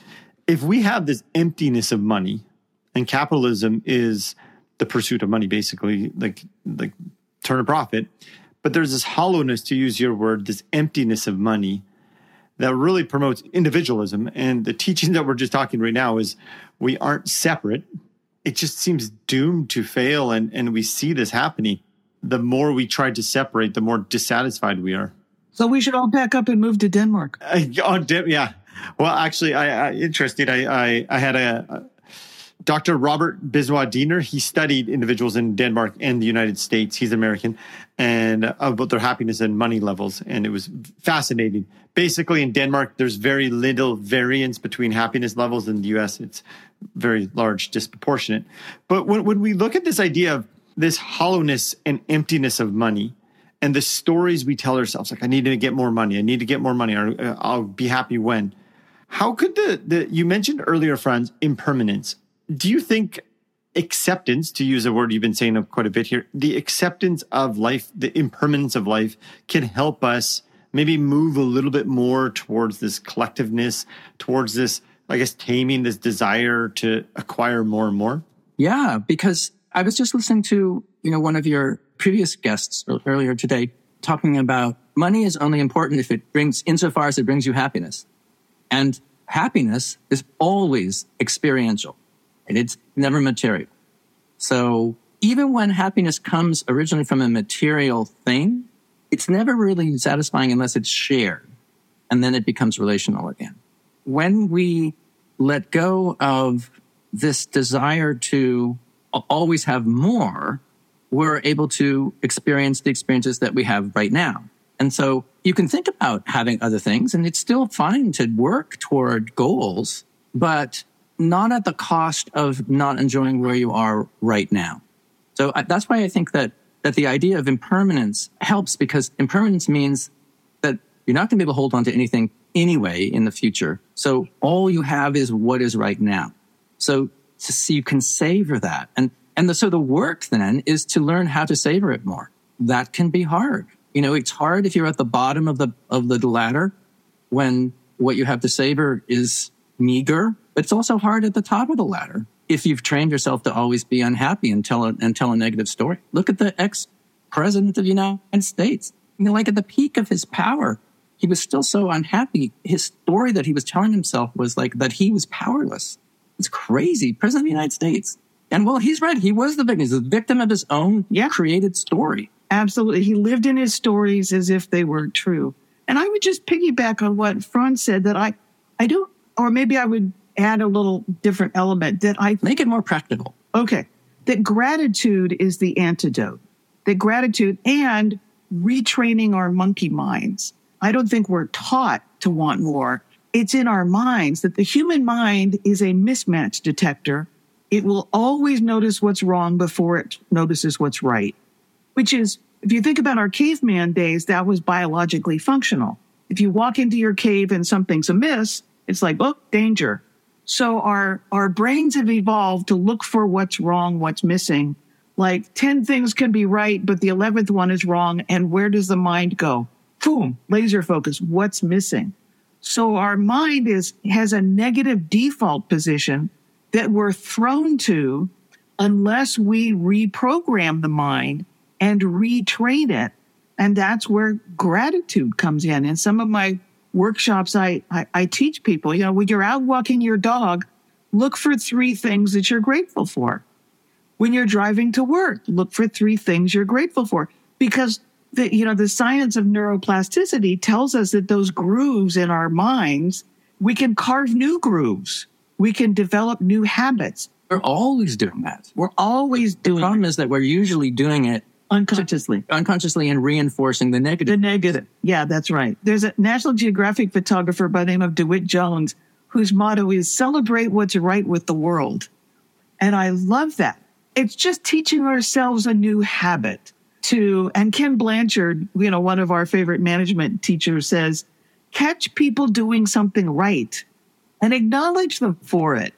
S3: if we have this emptiness of money and capitalism is the pursuit of money basically like like turn a profit but there's this hollowness to use your word this emptiness of money that really promotes individualism. And the teaching that we're just talking right now is we aren't separate. It just seems doomed to fail. And, and we see this happening. The more we try to separate, the more dissatisfied we are.
S1: So we should all pack up and move to Denmark.
S3: Uh, oh, yeah. Well, actually, I, I interesting. I, I, I had a, Dr. Robert Biswas Diener, he studied individuals in Denmark and the United States. He's American and about their happiness and money levels. And it was fascinating. Basically, in Denmark, there's very little variance between happiness levels. In the US, it's very large, disproportionate. But when, when we look at this idea of this hollowness and emptiness of money, and the stories we tell ourselves, like, I need to get more money, I need to get more money, or uh, I'll be happy when. How could the, the you mentioned earlier, Franz, impermanence do you think acceptance, to use a word you've been saying quite a bit here, the acceptance of life, the impermanence of life can help us maybe move a little bit more towards this collectiveness, towards this, I guess, taming this desire to acquire more and more?
S2: Yeah, because I was just listening to, you know, one of your previous guests earlier today talking about money is only important if it brings, insofar as it brings you happiness. And happiness is always experiential and it's never material. So even when happiness comes originally from a material thing, it's never really satisfying unless it's shared and then it becomes relational again. When we let go of this desire to always have more, we're able to experience the experiences that we have right now. And so you can think about having other things and it's still fine to work toward goals, but not at the cost of not enjoying where you are right now. So that's why I think that, that the idea of impermanence helps because impermanence means that you're not going to be able to hold on to anything anyway in the future. So all you have is what is right now. So, so you can savor that. And, and the, so the work then is to learn how to savor it more. That can be hard. You know, it's hard if you're at the bottom of the, of the ladder when what you have to savor is meager, but it's also hard at the top of the ladder if you've trained yourself to always be unhappy and tell a, and tell a negative story. Look at the ex president of the United States. I mean, like at the peak of his power, he was still so unhappy. His story that he was telling himself was like that he was powerless. It's crazy. President of the United States. And well, he's right. He was the victim. He's the victim of his own yeah. created story.
S1: Absolutely. He lived in his stories as if they were true. And I would just piggyback on what Franz said that I, I don't, or maybe I would add a little different element that I
S2: make it more practical.
S1: Okay. That gratitude is the antidote. That gratitude and retraining our monkey minds. I don't think we're taught to want more. It's in our minds that the human mind is a mismatch detector. It will always notice what's wrong before it notices what's right, which is, if you think about our caveman days, that was biologically functional. If you walk into your cave and something's amiss, it's like, oh, danger. So our, our brains have evolved to look for what's wrong, what's missing. Like 10 things can be right, but the 11th one is wrong. And where does the mind go? Boom, laser focus. What's missing? So our mind is, has a negative default position that we're thrown to unless we reprogram the mind and retrain it. And that's where gratitude comes in. And some of my workshops, I, I, I teach people, you know, when you're out walking your dog, look for three things that you're grateful for. When you're driving to work, look for three things you're grateful for because the, you know, the science of neuroplasticity tells us that those grooves in our minds, we can carve new grooves. We can develop new habits.
S2: We're always doing that.
S1: We're always doing
S2: The problem it. is that we're usually doing it
S1: unconsciously.
S2: Unconsciously and reinforcing the negative.
S1: The negative. Yeah, that's right. There's a National Geographic photographer by the name of DeWitt Jones whose motto is celebrate what's right with the world. And I love that. It's just teaching ourselves a new habit to, and Ken Blanchard, you know, one of our favorite management teachers says, catch people doing something right and acknowledge them for it.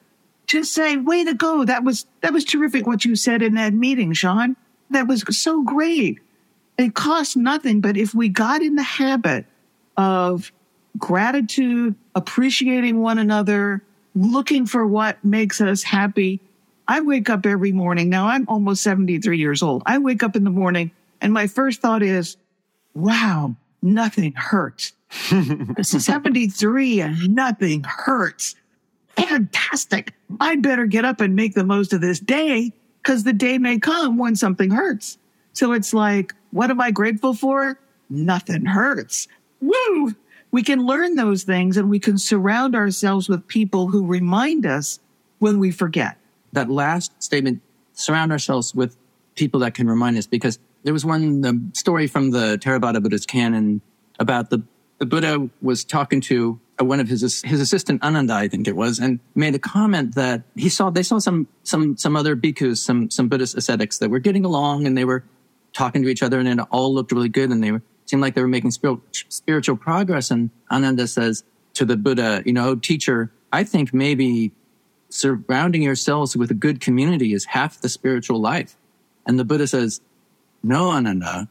S1: Just say, way to go. That was, that was terrific what you said in that meeting, Sean. That was so great. It cost nothing, but if we got in the habit of gratitude, appreciating one another, looking for what makes us happy, I wake up every morning. Now I'm almost 73 years old. I wake up in the morning and my first thought is, wow, nothing hurts. this is 73 and nothing hurts. Fantastic. I better get up and make the most of this day because the day may come when something hurts. So it's like, what am I grateful for? Nothing hurts. Woo! We can learn those things and we can surround ourselves with people who remind us when we forget.
S2: That last statement, surround ourselves with people that can remind us because there was one the story from the Theravada Buddhist canon about the, the Buddha was talking to Uh, one of his his assistant Ananda, I think it was, and made a comment that he saw they saw some some some other bhikkhus, some some Buddhist ascetics that were getting along and they were talking to each other and it all looked really good and they were seemed like they were making spiritual spiritual progress. And Ananda says to the Buddha, you know, teacher, I think maybe surrounding yourselves with a good community is half the spiritual life. And the Buddha says, no, Ananda,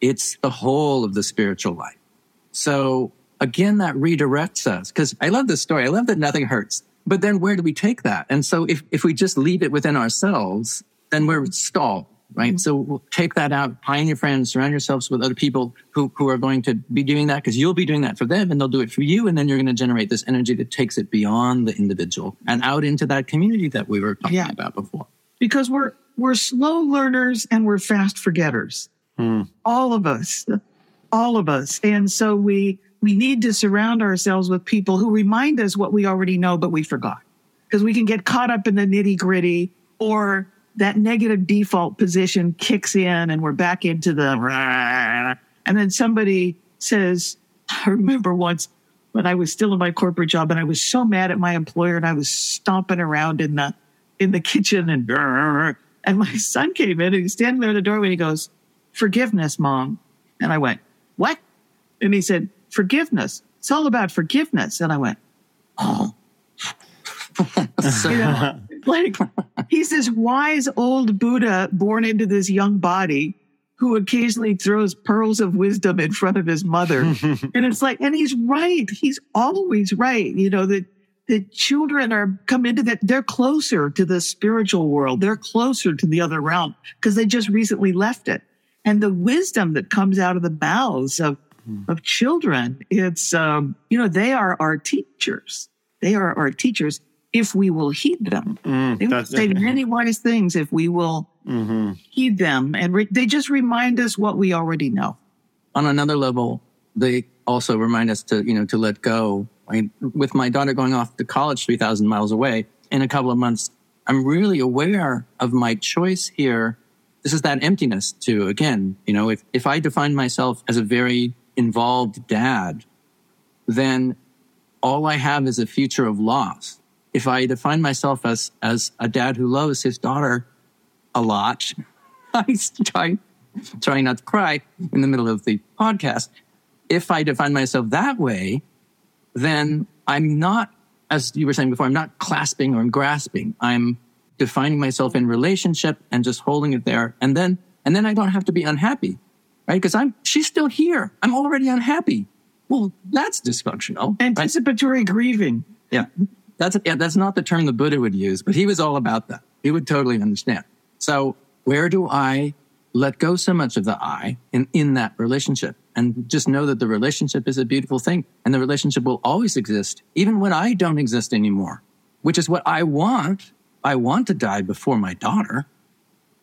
S2: it's the whole of the spiritual life. So again, that redirects us because I love this story. I love that nothing hurts. But then where do we take that? And so if, if we just leave it within ourselves, then we're stalled. right?
S1: Mm-hmm.
S2: So take that out, find your friends, surround yourselves with other people who, who are going to be doing that because you'll be doing that for them and they'll do it for you. And then you're going to generate this energy that takes it beyond the individual and out into that community that we were talking
S1: Yeah.
S2: about before.
S1: because we're we're slow learners and we're fast forgetters. All of us, all of us, and so we we need to surround ourselves with people who remind us what we already know but we forgot, because we can get caught up in the nitty gritty or that negative default position kicks in and we're back into the and then somebody says, I remember once when I was still in my corporate job and I was so mad at my employer and I was stomping around in the in the kitchen and and my son came in and he's standing there in the doorway and he goes, Forgiveness, mom. And I went, What? And he said, Forgiveness. It's all about forgiveness. And I went, Oh, you know, like he's this wise old Buddha born into this young body who occasionally throws pearls of wisdom in front of his mother. and it's like, and he's right. He's always right. You know, that the children are come into that, they're closer to the spiritual world. They're closer to the other realm because they just recently left it. And the wisdom that comes out of the mouths of, Mm-hmm. of children, it's, um, you know, they are our teachers. They are our teachers if we will heed them. Mm, they will say many wise things if we will mm-hmm. heed them. And re- they just remind us what we already know.
S2: on another level, they also remind us to, you know, to let go. I with my daughter going off to college 3,000 miles away in a couple of months, I'm really aware of my choice here. This is that emptiness too. Again, you know, if, if I define myself as a very involved dad, then all I have is a future of loss. If I define myself as, as a dad who loves his daughter a lot, I try, trying not to cry in the middle of the podcast. If I define myself that way, then I'm not, as you were saying before, I'm not clasping or grasping. I'm defining myself in relationship and just holding it there. And then, and then I don't have to be unhappy, right? Because I'm, she's still here. I'm already unhappy. Well, that's dysfunctional. right?
S1: Anticipatory grieving.
S2: Yeah. That's, yeah, that's not the term the Buddha would use, but he was all about that. He would totally understand. So where do I let go so much of the I in, in that relationship and just know that the relationship is a beautiful thing and the relationship will always exist, even when I don't exist anymore, which is what I want. I want to die before my daughter.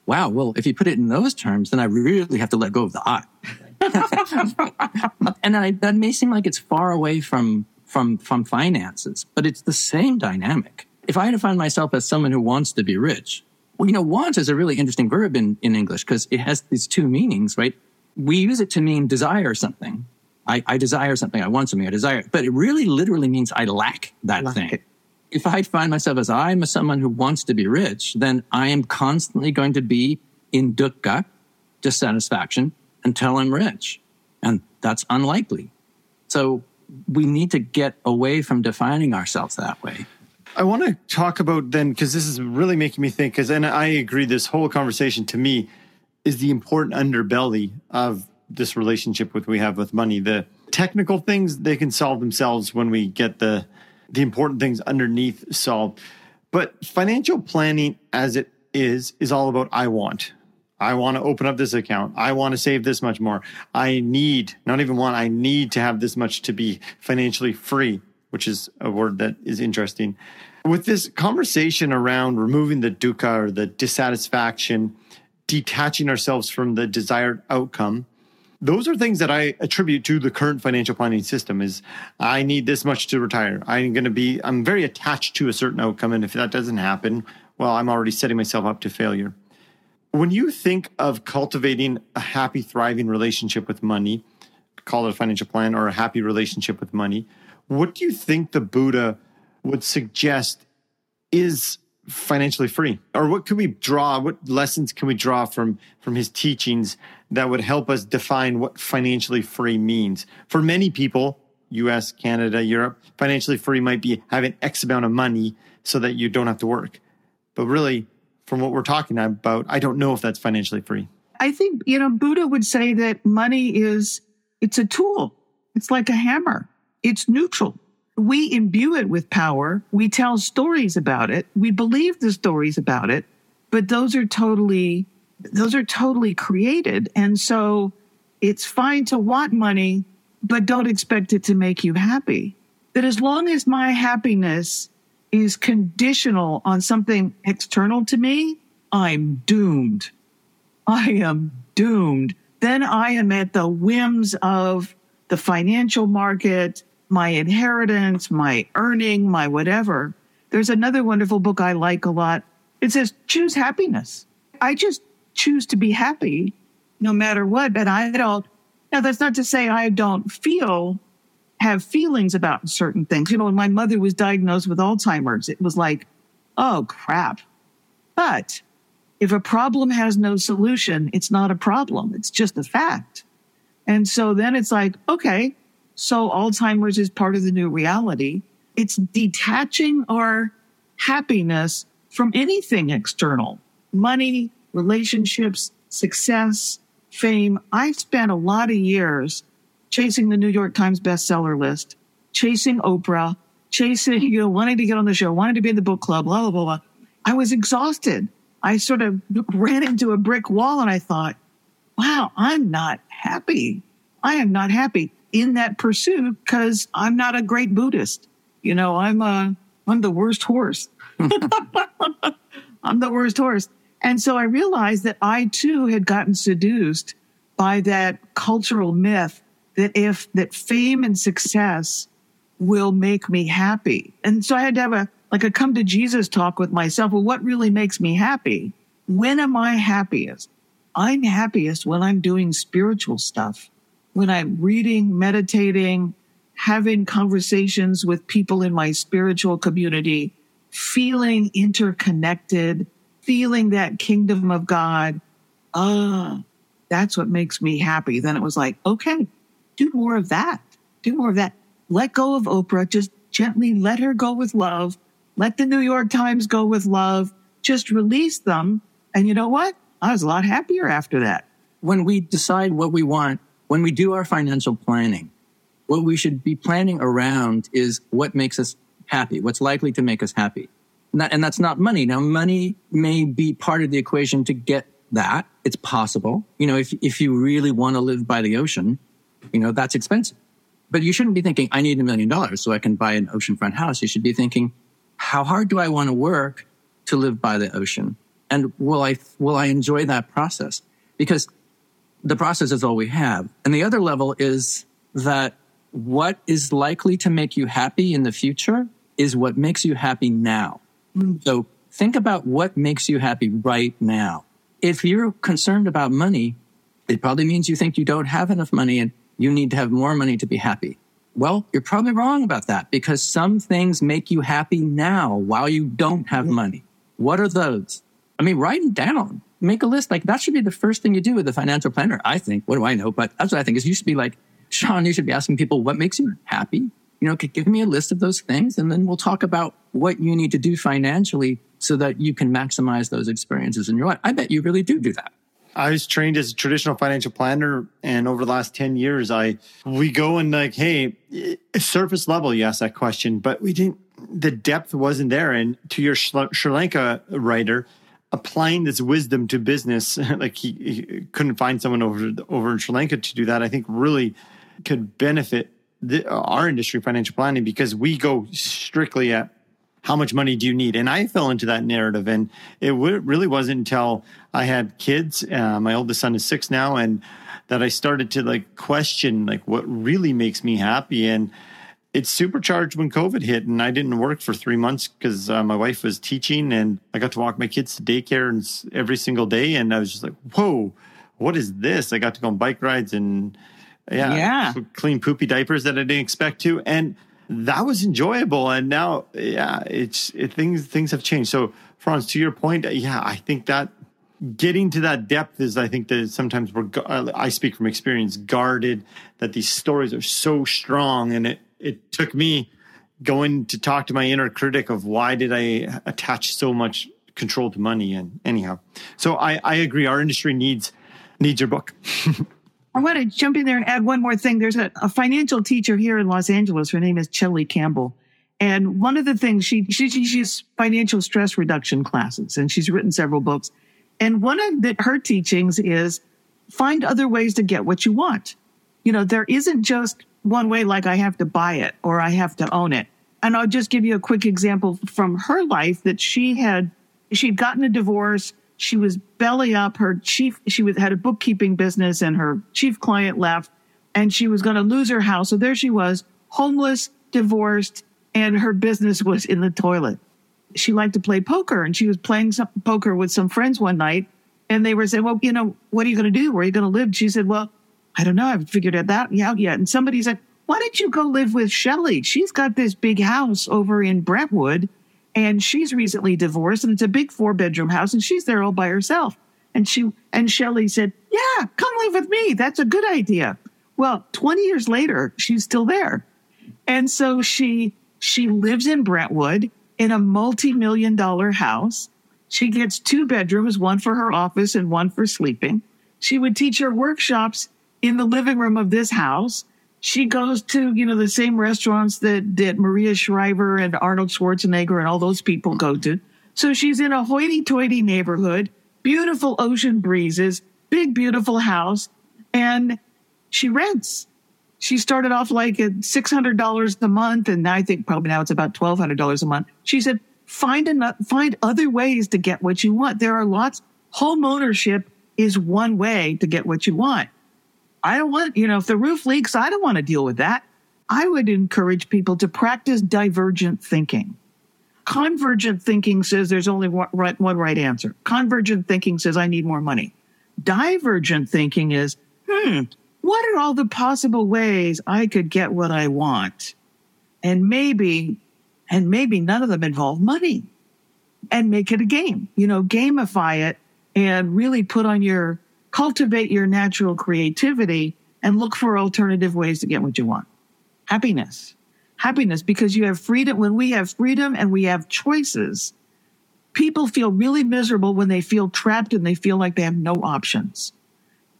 S2: Wow. Well, if you put it in those terms, then I really have to let go of the I. and I, that may seem like it's far away from from from finances, but it's the same dynamic. If I define myself as someone who wants to be rich, well, you know, want is a really interesting verb in, in English because it has these two meanings, right? We use it to mean desire something. I, I desire something. I want something. I desire, it. but it really literally means I lack that
S1: Lack
S2: thing.
S1: it.
S2: If I find myself as I'm someone who wants to be rich, then I am constantly going to be in dukkha, dissatisfaction, until I'm rich. And that's unlikely. So we need to get away from defining ourselves that way.
S3: I want to talk about then because this is really making me think. Because and I agree, this whole conversation to me is the important underbelly of this relationship with we have with money. The technical things they can solve themselves when we get the the important things underneath solved. But financial planning, as it is, is all about I want. I want to open up this account. I want to save this much more. I need, not even want, I need to have this much to be financially free, which is a word that is interesting. With this conversation around removing the dukkha or the dissatisfaction, detaching ourselves from the desired outcome, those are things that I attribute to the current financial planning system is I need this much to retire. I'm going to be, I'm very attached to a certain outcome. And if that doesn't happen, well, I'm already setting myself up to failure. When you think of cultivating a happy, thriving relationship with money, call it a financial plan or a happy relationship with money, what do you think the Buddha would suggest is financially free? Or what can we draw? What lessons can we draw from, from his teachings that would help us define what financially free means? For many people, US, Canada, Europe, financially free might be having X amount of money so that you don't have to work. But really, from what we're talking about, I don't know if that's financially free.
S1: I think, you know, Buddha would say that money is, it's a tool. It's like a hammer. It's neutral. We imbue it with power. We tell stories about it. We believe the stories about it, but those are totally those are totally created. And so it's fine to want money, but don't expect it to make you happy. That as long as my happiness is conditional on something external to me, I'm doomed. I am doomed. Then I am at the whims of the financial market, my inheritance, my earning, my whatever. There's another wonderful book I like a lot. It says, choose happiness. I just choose to be happy no matter what. But I don't, now that's not to say I don't feel, have feelings about certain things. You know, when my mother was diagnosed with Alzheimer's, it was like, oh crap. But if a problem has no solution, it's not a problem. It's just a fact. And so then it's like, okay, so Alzheimer's is part of the new reality. It's detaching our happiness from anything external money, relationships, success, fame. I've spent a lot of years chasing the New York Times bestseller list, chasing Oprah, chasing, you know, wanting to get on the show, wanting to be in the book club, blah, blah, blah, blah. I was exhausted. I sort of ran into a brick wall and I thought, wow, I'm not happy. I am not happy in that pursuit because I'm not a great Buddhist. You know, I'm a, I'm the worst horse. I'm the worst horse. And so I realized that I too had gotten seduced by that cultural myth that if that fame and success will make me happy. And so I had to have a like a come to Jesus talk with myself. Well, what really makes me happy? When am I happiest? I'm happiest when I'm doing spiritual stuff, when I'm reading, meditating, having conversations with people in my spiritual community, feeling interconnected, feeling that kingdom of God. Ah, that's what makes me happy. Then it was like, okay, do more of that. Do more of that. Let go of Oprah. Just gently let her go with love let the New York Times go with love. Just release them. And you know what? I was a lot happier after that.
S2: When we decide what we want, when we do our financial planning, what we should be planning around is what makes us happy, what's likely to make us happy. And, and that's not money. Now, money may be part of the equation to get that. It's possible. You know, if, if you really want to live by the ocean, you know, that's expensive. But you shouldn't be thinking, I need a million dollars so I can buy an oceanfront house. You should be thinking, how hard do I want to work to live by the ocean? And will I, will I enjoy that process? Because the process is all we have. And the other level is that what is likely to make you happy in the future is what makes you happy now. So think about what makes you happy right now. If you're concerned about money, it probably means you think you don't have enough money and you need to have more money to be happy. Well, you're probably wrong about that because some things make you happy now while you don't have mm-hmm. money. What are those? I mean, write them down. Make a list. Like that should be the first thing you do with a financial planner. I think. What do I know? But that's what I think is you should be like, Sean, you should be asking people what makes you happy. You know, could give me a list of those things and then we'll talk about what you need to do financially so that you can maximize those experiences in your life. I bet you really do do that.
S3: I was trained as a traditional financial planner, and over the last ten years, I we go and like, hey, surface level, you ask that question, but we didn't. The depth wasn't there. And to your Sri Lanka writer, applying this wisdom to business, like he, he, couldn't find someone over over in Sri Lanka to do that. I think really could benefit the, our industry, financial planning, because we go strictly at how much money do you need? And I fell into that narrative. And it w- really wasn't until I had kids. Uh, my oldest son is six now, and that I started to like question like what really makes me happy. And it's supercharged when COVID hit, and I didn't work for three months because uh, my wife was teaching, and I got to walk my kids to daycare and every single day. And I was just like, whoa, what is this? I got to go on bike rides and yeah, yeah. clean poopy diapers that I didn't expect to. And that was enjoyable. And now, yeah, it's it, things things have changed. So, Franz, to your point, yeah, I think that getting to that depth is, I think that sometimes we're, I speak from experience, guarded. That these stories are so strong, and it it took me going to talk to my inner critic of why did I attach so much control to money. And anyhow, so I I agree. Our industry needs needs your book.
S1: I want to jump in there and add one more thing. There's a, a financial teacher here in Los Angeles. Her name is Chellie Campbell. And one of the things she, she, she's financial stress reduction classes and she's written several books. And one of the, her teachings is find other ways to get what you want. You know, there isn't just one way, like I have to buy it or I have to own it. And I'll just give you a quick example from her life that she had, she'd gotten a divorce. She was belly up. Her chief, she was, had a bookkeeping business and her chief client left and she was going to lose her house. So there she was, homeless, divorced, and her business was in the toilet. She liked to play poker and she was playing some poker with some friends one night and they were saying, well, you know, what are you going to do? Where are you going to live? She said, well, I don't know. I haven't figured that out yet. And somebody said, why don't you go live with Shelly? She's got this big house over in Brentwood and she's recently divorced and it's a big four bedroom house and she's there all by herself. And she, and Shelly said, yeah, come live with me. That's a good idea. Well, 20 years later, she's still there. And so she, she lives in Brentwood in a multi-million dollar house. She gets two bedrooms, one for her office and one for sleeping. She would teach her workshops in the living room of this house. She goes to, you know, the same restaurants that, that Maria Shriver and Arnold Schwarzenegger and all those people go to. So she's in a hoity toity neighborhood, beautiful ocean breezes, big, beautiful house, and she rents. She started off like at $600 a month. And I think probably now it's about $1,200 a month. She said, find, enough, find other ways to get what you want. There are lots. Home ownership is one way to get what you want. I don't want, you know, if the roof leaks, I don't want to deal with that. I would encourage people to practice divergent thinking. Convergent thinking says there's only one right, one right answer. Convergent thinking says I need more money. Divergent thinking is, hmm, what are all the possible ways I could get what I want? And maybe, and maybe none of them involve money and make it a game, you know, gamify it and really put on your, cultivate your natural creativity and look for alternative ways to get what you want. Happiness. Happiness because you have freedom. When we have freedom and we have choices, people feel really miserable when they feel trapped and they feel like they have no options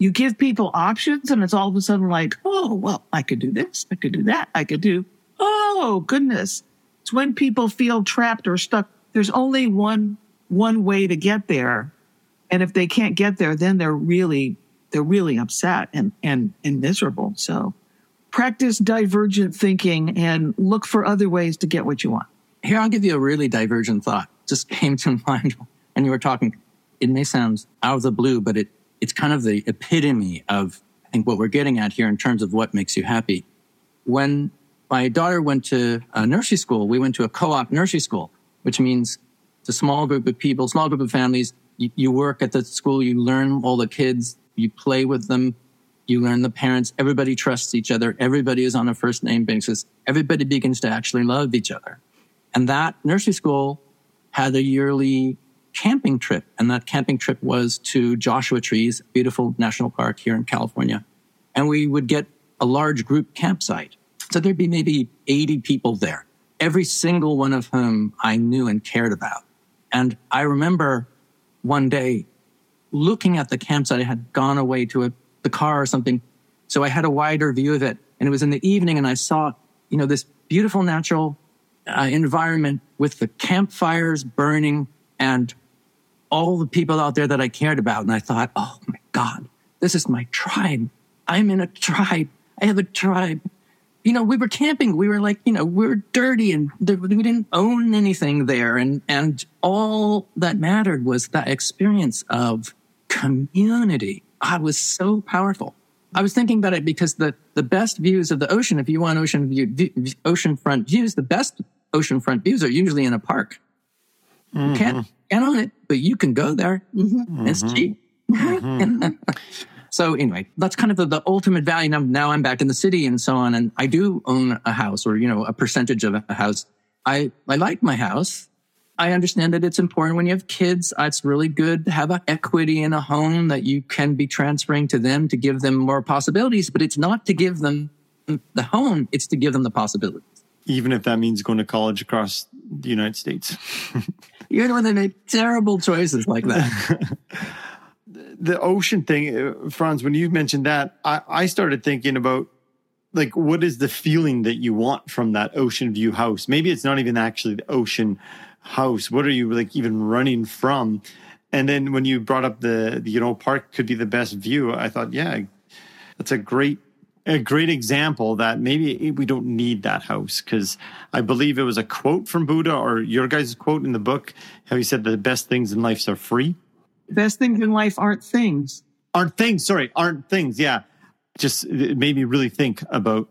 S1: you give people options and it's all of a sudden like, oh, well, I could do this. I could do that. I could do, oh, goodness. It's when people feel trapped or stuck. There's only one, one way to get there. And if they can't get there, then they're really, they're really upset and, and, and miserable. So practice divergent thinking and look for other ways to get what you want.
S2: Here, I'll give you a really divergent thought. Just came to mind and you were talking. It may sound out of the blue, but it it's kind of the epitome of, I think, what we're getting at here in terms of what makes you happy. When my daughter went to a nursery school, we went to a co-op nursery school, which means it's a small group of people, small group of families. You, you work at the school, you learn all the kids, you play with them, you learn the parents. Everybody trusts each other. Everybody is on a first name basis. Everybody begins to actually love each other. And that nursery school had a yearly camping trip. And that camping trip was to Joshua Trees, beautiful national park here in California. And we would get a large group campsite. So there'd be maybe 80 people there, every single one of whom I knew and cared about. And I remember one day looking at the campsite. I had gone away to a, the car or something. So I had a wider view of it. And it was in the evening and I saw, you know, this beautiful natural uh, environment with the campfires burning and all the people out there that I cared about. And I thought, oh my God, this is my tribe. I'm in a tribe. I have a tribe. You know, we were camping. We were like, you know, we were dirty and we didn't own anything there. And, and all that mattered was that experience of community. I was so powerful. I was thinking about it because the, the best views of the ocean, if you want ocean view, oceanfront views, the best oceanfront views are usually in a park. Mm-hmm. You can't get on it, but you can go there. Mm-hmm. It's mm-hmm. cheap. So anyway, that's kind of the, the ultimate value. Now, now I'm back in the city and so on. And I do own a house or, you know, a percentage of a house. I, I like my house. I understand that it's important when you have kids. It's really good to have an equity in a home that you can be transferring to them to give them more possibilities, but it's not to give them the home. It's to give them the possibilities.
S3: Even if that means going to college across the United States.
S2: You're the one that made terrible choices like that.
S3: the ocean thing, uh, Franz, when you mentioned that, I, I started thinking about like what is the feeling that you want from that ocean view house? Maybe it's not even actually the ocean house. What are you like even running from? And then when you brought up the, you know park could be the best view, I thought, yeah, that's a great a great example that maybe we don't need that house because I believe it was a quote from Buddha or your guys' quote in the book how he said the best things in life are free.
S1: Best things in life aren't things.
S3: Aren't things? Sorry, aren't things. Yeah, just it made me really think about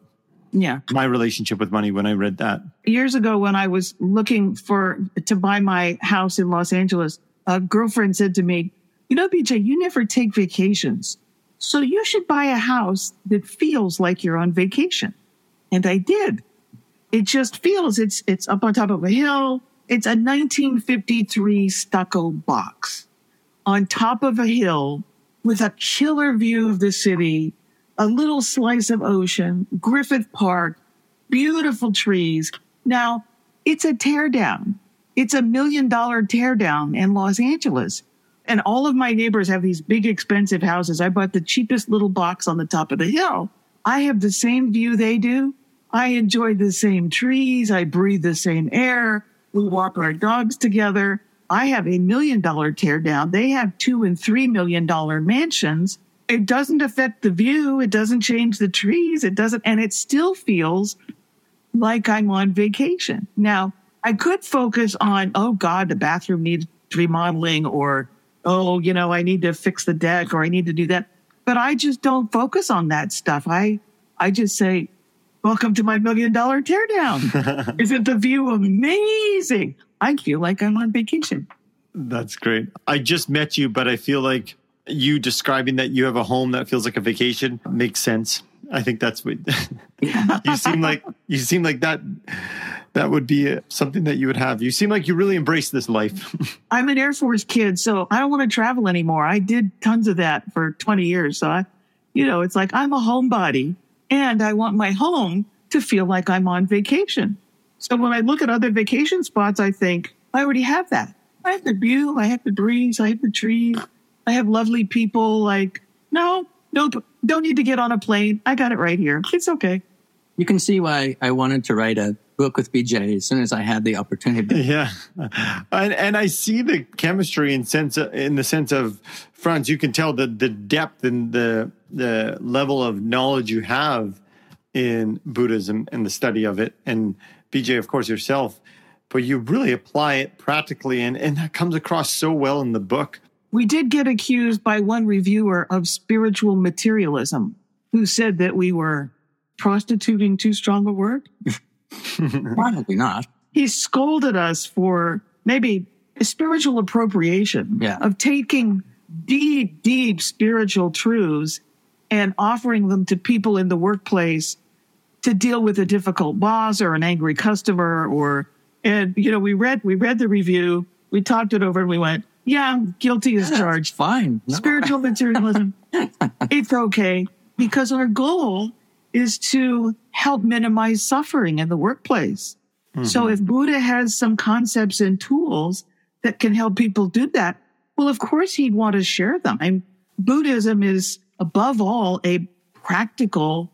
S1: yeah
S3: my relationship with money when I read that
S1: years ago when I was looking for to buy my house in Los Angeles. A girlfriend said to me, "You know, BJ, you never take vacations." So you should buy a house that feels like you're on vacation. And I did. It just feels it's it's up on top of a hill. It's a 1953 stucco box on top of a hill with a killer view of the city, a little slice of ocean, Griffith Park, beautiful trees. Now, it's a teardown. It's a million dollar teardown in Los Angeles. And all of my neighbors have these big, expensive houses. I bought the cheapest little box on the top of the hill. I have the same view they do. I enjoy the same trees. I breathe the same air. We walk our dogs together. I have a million dollar teardown. They have two and three million dollar mansions. It doesn't affect the view. It doesn't change the trees. It doesn't, and it still feels like I'm on vacation. Now, I could focus on, oh God, the bathroom needs remodeling or oh, you know, I need to fix the deck or I need to do that. But I just don't focus on that stuff. I, I just say, welcome to my million dollar teardown. Isn't the view amazing? I feel like I'm on vacation.
S3: That's great. I just met you, but I feel like you describing that you have a home that feels like a vacation makes sense. I think that's what you seem like. You seem like that that would be uh, something that you would have. You seem like you really embrace this life.
S1: I'm an Air Force kid, so I don't want to travel anymore. I did tons of that for 20 years. So I, you know, it's like I'm a homebody and I want my home to feel like I'm on vacation. So when I look at other vacation spots, I think I already have that. I have the view, I have the breeze, I have the trees, I have lovely people. Like, no, nope, don't need to get on a plane. I got it right here. It's okay.
S2: You can see why I wanted to write a book with BJ as soon as I had the opportunity.
S3: Yeah, and and I see the chemistry in sense of, in the sense of Franz. You can tell the the depth and the the level of knowledge you have in Buddhism and the study of it, and BJ, of course, yourself. But you really apply it practically, and and that comes across so well in the book.
S1: We did get accused by one reviewer of spiritual materialism, who said that we were prostituting too strong a word.
S2: Probably not.
S1: He scolded us for maybe spiritual appropriation
S2: yeah.
S1: of taking deep, deep spiritual truths and offering them to people in the workplace to deal with a difficult boss or an angry customer or and you know we read we read the review we talked it over and we went yeah guilty as charged
S2: fine
S1: no. spiritual materialism it's okay because our goal is to help minimize suffering in the workplace. Mm-hmm. So if Buddha has some concepts and tools that can help people do that, well, of course he'd want to share them. And Buddhism is above all a practical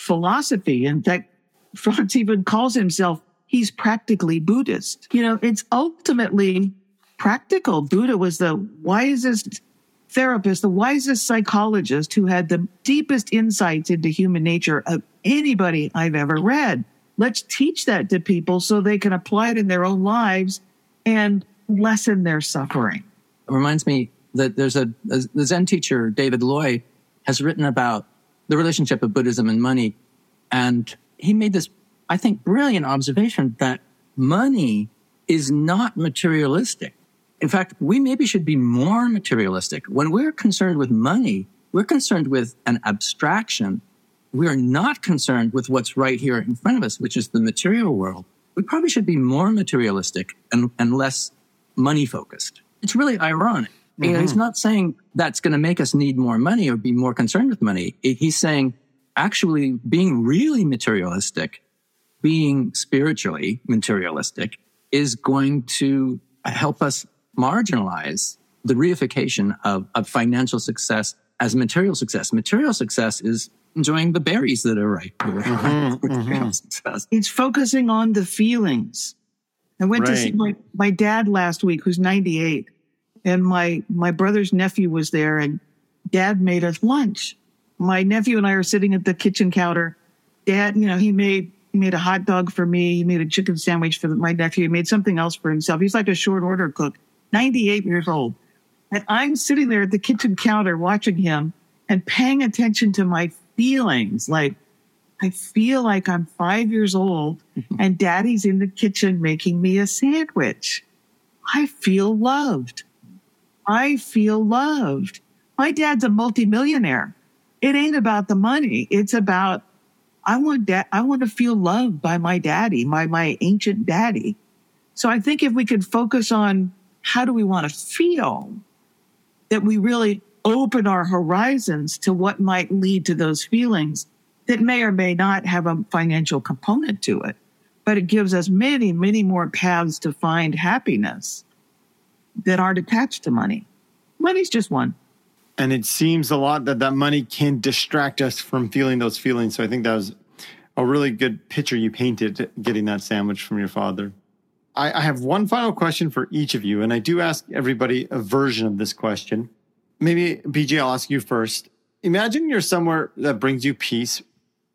S1: philosophy. In fact, Franz even calls himself, he's practically Buddhist. You know, it's ultimately practical. Buddha was the wisest therapist, the wisest psychologist who had the deepest insights into human nature of anybody I've ever read. Let's teach that to people so they can apply it in their own lives and lessen their suffering.
S2: It reminds me that there's a, a Zen teacher, David Loy, has written about the relationship of Buddhism and money. And he made this, I think, brilliant observation that money is not materialistic. In fact, we maybe should be more materialistic. When we're concerned with money, we're concerned with an abstraction. We are not concerned with what's right here in front of us, which is the material world. We probably should be more materialistic and, and less money focused. It's really ironic. Mm-hmm. He's not saying that's going to make us need more money or be more concerned with money. He's saying actually being really materialistic, being spiritually materialistic is going to help us marginalize the reification of, of financial success as material success. Material success is enjoying the berries that are ripe. Mm-hmm,
S1: mm-hmm. It's focusing on the feelings. I went right. to see my, my dad last week, who's 98, and my my brother's nephew was there and dad made us lunch. My nephew and I are sitting at the kitchen counter. Dad, you know, he made he made a hot dog for me. He made a chicken sandwich for my nephew. He made something else for himself. He's like a short order cook, 98 years old. And I'm sitting there at the kitchen counter watching him and paying attention to my feelings. Like, I feel like I'm five years old and daddy's in the kitchen making me a sandwich. I feel loved. I feel loved. My dad's a multimillionaire. It ain't about the money. It's about I want da- I want to feel loved by my daddy, my my ancient daddy. So I think if we could focus on how do we want to feel, that we really open our horizons to what might lead to those feelings that may or may not have a financial component to it, but it gives us many, many more paths to find happiness that aren't attached to money. Money's just one.
S3: And it seems a lot that that money can distract us from feeling those feelings. So I think that was a really good picture you painted getting that sandwich from your father. I, I have one final question for each of you, and I do ask everybody a version of this question. Maybe BJ, I'll ask you first. Imagine you're somewhere that brings you peace.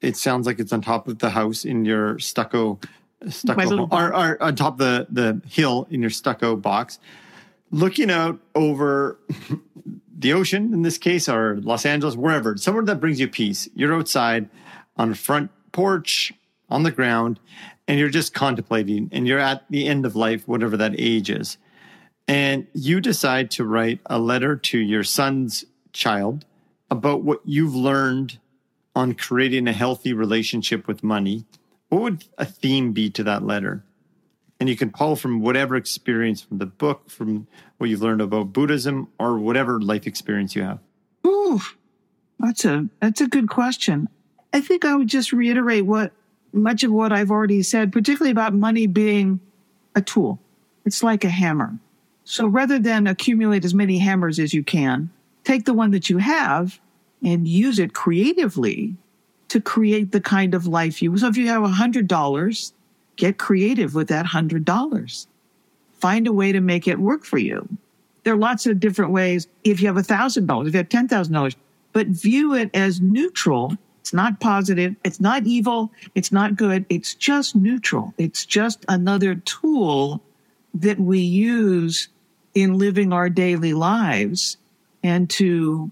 S3: It sounds like it's on top of the house in your stucco, stucco, or, or on top of the, the hill in your stucco box, looking out over the ocean in this case, or Los Angeles, wherever, somewhere that brings you peace. You're outside on a front porch, on the ground, and you're just contemplating, and you're at the end of life, whatever that age is. And you decide to write a letter to your son's child about what you've learned on creating a healthy relationship with money. What would a theme be to that letter? And you can pull from whatever experience from the book, from what you've learned about Buddhism, or whatever life experience you have.
S1: Ooh, that's a that's a good question. I think I would just reiterate what much of what I've already said, particularly about money being a tool. It's like a hammer. So rather than accumulate as many hammers as you can, take the one that you have and use it creatively to create the kind of life you. So if you have a hundred dollars Get creative with that $100. Find a way to make it work for you. There are lots of different ways. If you have $1,000, if you have $10,000, but view it as neutral. It's not positive. It's not evil. It's not good. It's just neutral. It's just another tool that we use in living our daily lives and to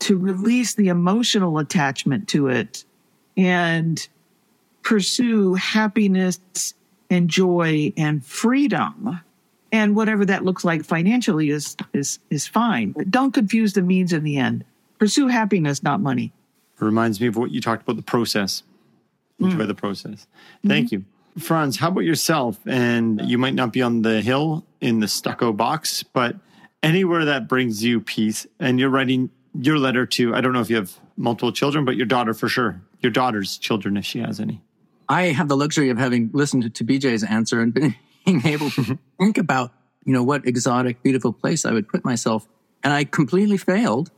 S1: to release the emotional attachment to it and pursue happiness and joy and freedom. And whatever that looks like financially is, is, is fine. But don't confuse the means and the end. Pursue happiness, not money.
S3: It reminds me of what you talked about the process. Enjoy mm. the process. Thank mm-hmm. you. Franz, how about yourself? And you might not be on the hill in the stucco box, but anywhere that brings you peace. And you're writing your letter to, I don't know if you have multiple children, but your daughter for sure, your daughter's children, if she has any.
S2: I have the luxury of having listened to BJ's answer and being able to think about, you know, what exotic, beautiful place I would put myself. And I completely failed.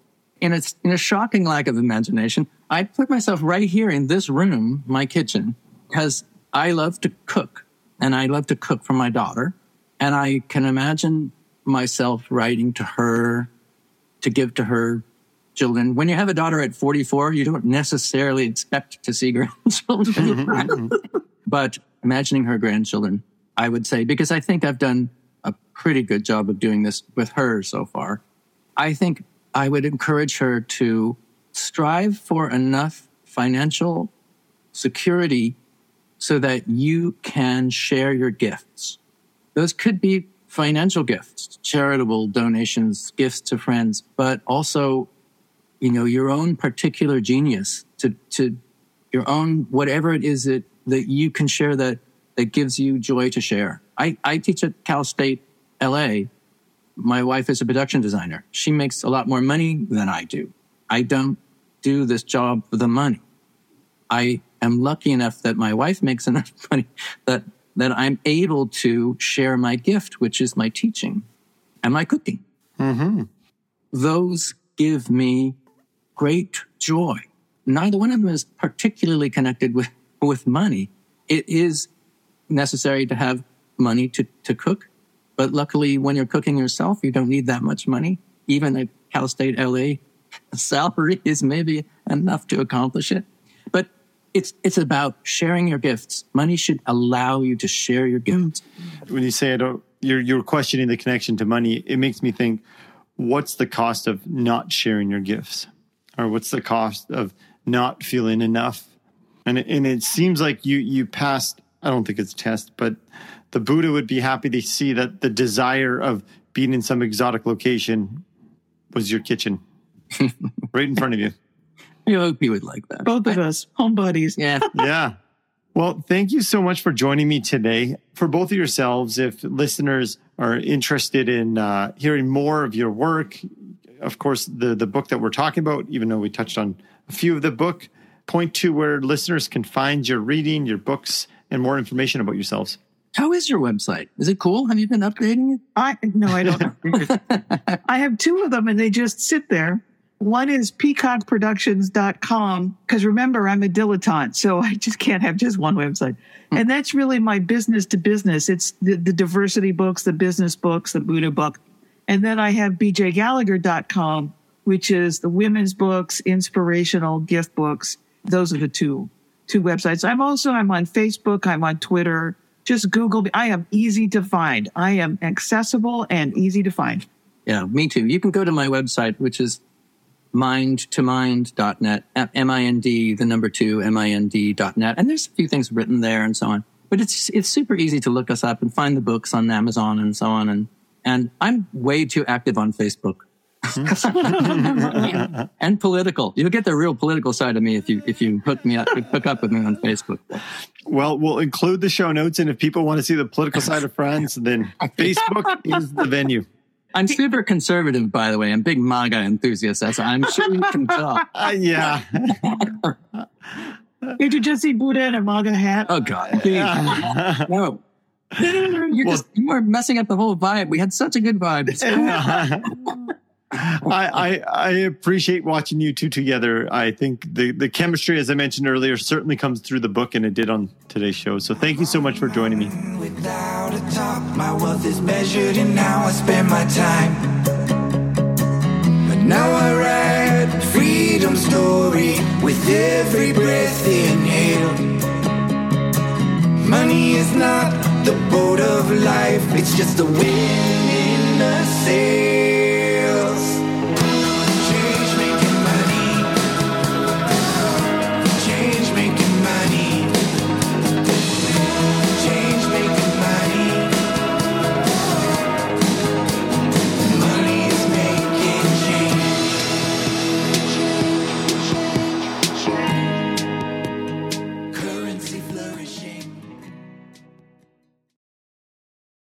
S2: And it's in a shocking lack of imagination. I put myself right here in this room, my kitchen, because I love to cook and I love to cook for my daughter. And I can imagine myself writing to her to give to her children. When you have a daughter at 44, you don't necessarily expect to see grandchildren. Mm-hmm. but imagining her grandchildren, I would say, because I think I've done a pretty good job of doing this with her so far. I think I would encourage her to strive for enough financial security so that you can share your gifts. Those could be financial gifts, charitable donations, gifts to friends, but also you know, your own particular genius to, to your own, whatever it is that, that you can share that, that gives you joy to share. I, I teach at Cal State LA. My wife is a production designer. She makes a lot more money than I do. I don't do this job for the money. I am lucky enough that my wife makes enough money that, that I'm able to share my gift, which is my teaching and my cooking. Mm-hmm. Those give me great joy. Neither one of them is particularly connected with, with money. It is necessary to have money to, to cook, But luckily, when you're cooking yourself, you don't need that much money. Even a Cal State LA salary is maybe enough to accomplish it. But it's it's about sharing your gifts. Money should allow you to share your gifts. Mm.
S3: When you say I don't, uh, you're you're questioning the connection to money. It makes me think, what's the cost of not sharing your gifts, or what's the cost of not feeling enough? And it, and it seems like you you passed. I don't think it's a test, but the Buddha would be happy to see that the desire of being in some exotic location was your kitchen, right in front of you.
S2: I hope he would like that.
S1: Both of us, home buddies.
S2: Yeah.
S3: yeah. Well, thank you so much for joining me today. For both of yourselves, if listeners are interested in uh, hearing more of your work, of course, the the book that we're talking about, even though we touched on a few of the book, point to where listeners can find your reading, your books, and more information about yourselves.
S2: How is your website? Is it cool? Have you been updating it?
S1: I no, I don't. I have two of them, and they just sit there. One is peacockproductions.com because remember, I'm a dilettante, so I just can't have just one website. Hmm. And that's really my business to business. It's the, the diversity books, the business books, the Buddha book. And then I have bjgallagher.com, which is the women's books, inspirational gift books. Those are the two two websites. I'm also I'm on Facebook, I'm on Twitter. Just Google me. I am easy to find. I am accessible and easy to find.
S2: Yeah, me too. You can go to my website, which is mind2mind.net, M-I-N-D, the number two, M-I-N-D.net. And there's a few things written there and so on. But it's, it's super easy to look us up and find the books on Amazon and so on. And, and I'm way too active on Facebook. and political. You'll get the real political side of me if you if you hook me up hook up with me on Facebook.
S3: Well, we'll include the show notes, and if people want to see the political side of Franz, then Facebook is the venue.
S2: I'm super conservative, by the way. I'm big MAGA enthusiast, as I'm sure you can tell.
S3: Uh, yeah.
S1: Did you just see Buddha in a MAGA hat?
S2: Oh God, no. You're just you are messing up the whole vibe. We had such a good vibe.
S3: I, I, I appreciate watching you two together. I think the, the chemistry, as I mentioned earlier, certainly comes through the book and it did on today's show. So thank you so much for joining me.
S4: Without a top, my wealth is measured in how I spend my time. But now I write freedom story with every breath inhaled. Money is not the boat of life, it's just a wind in the sail.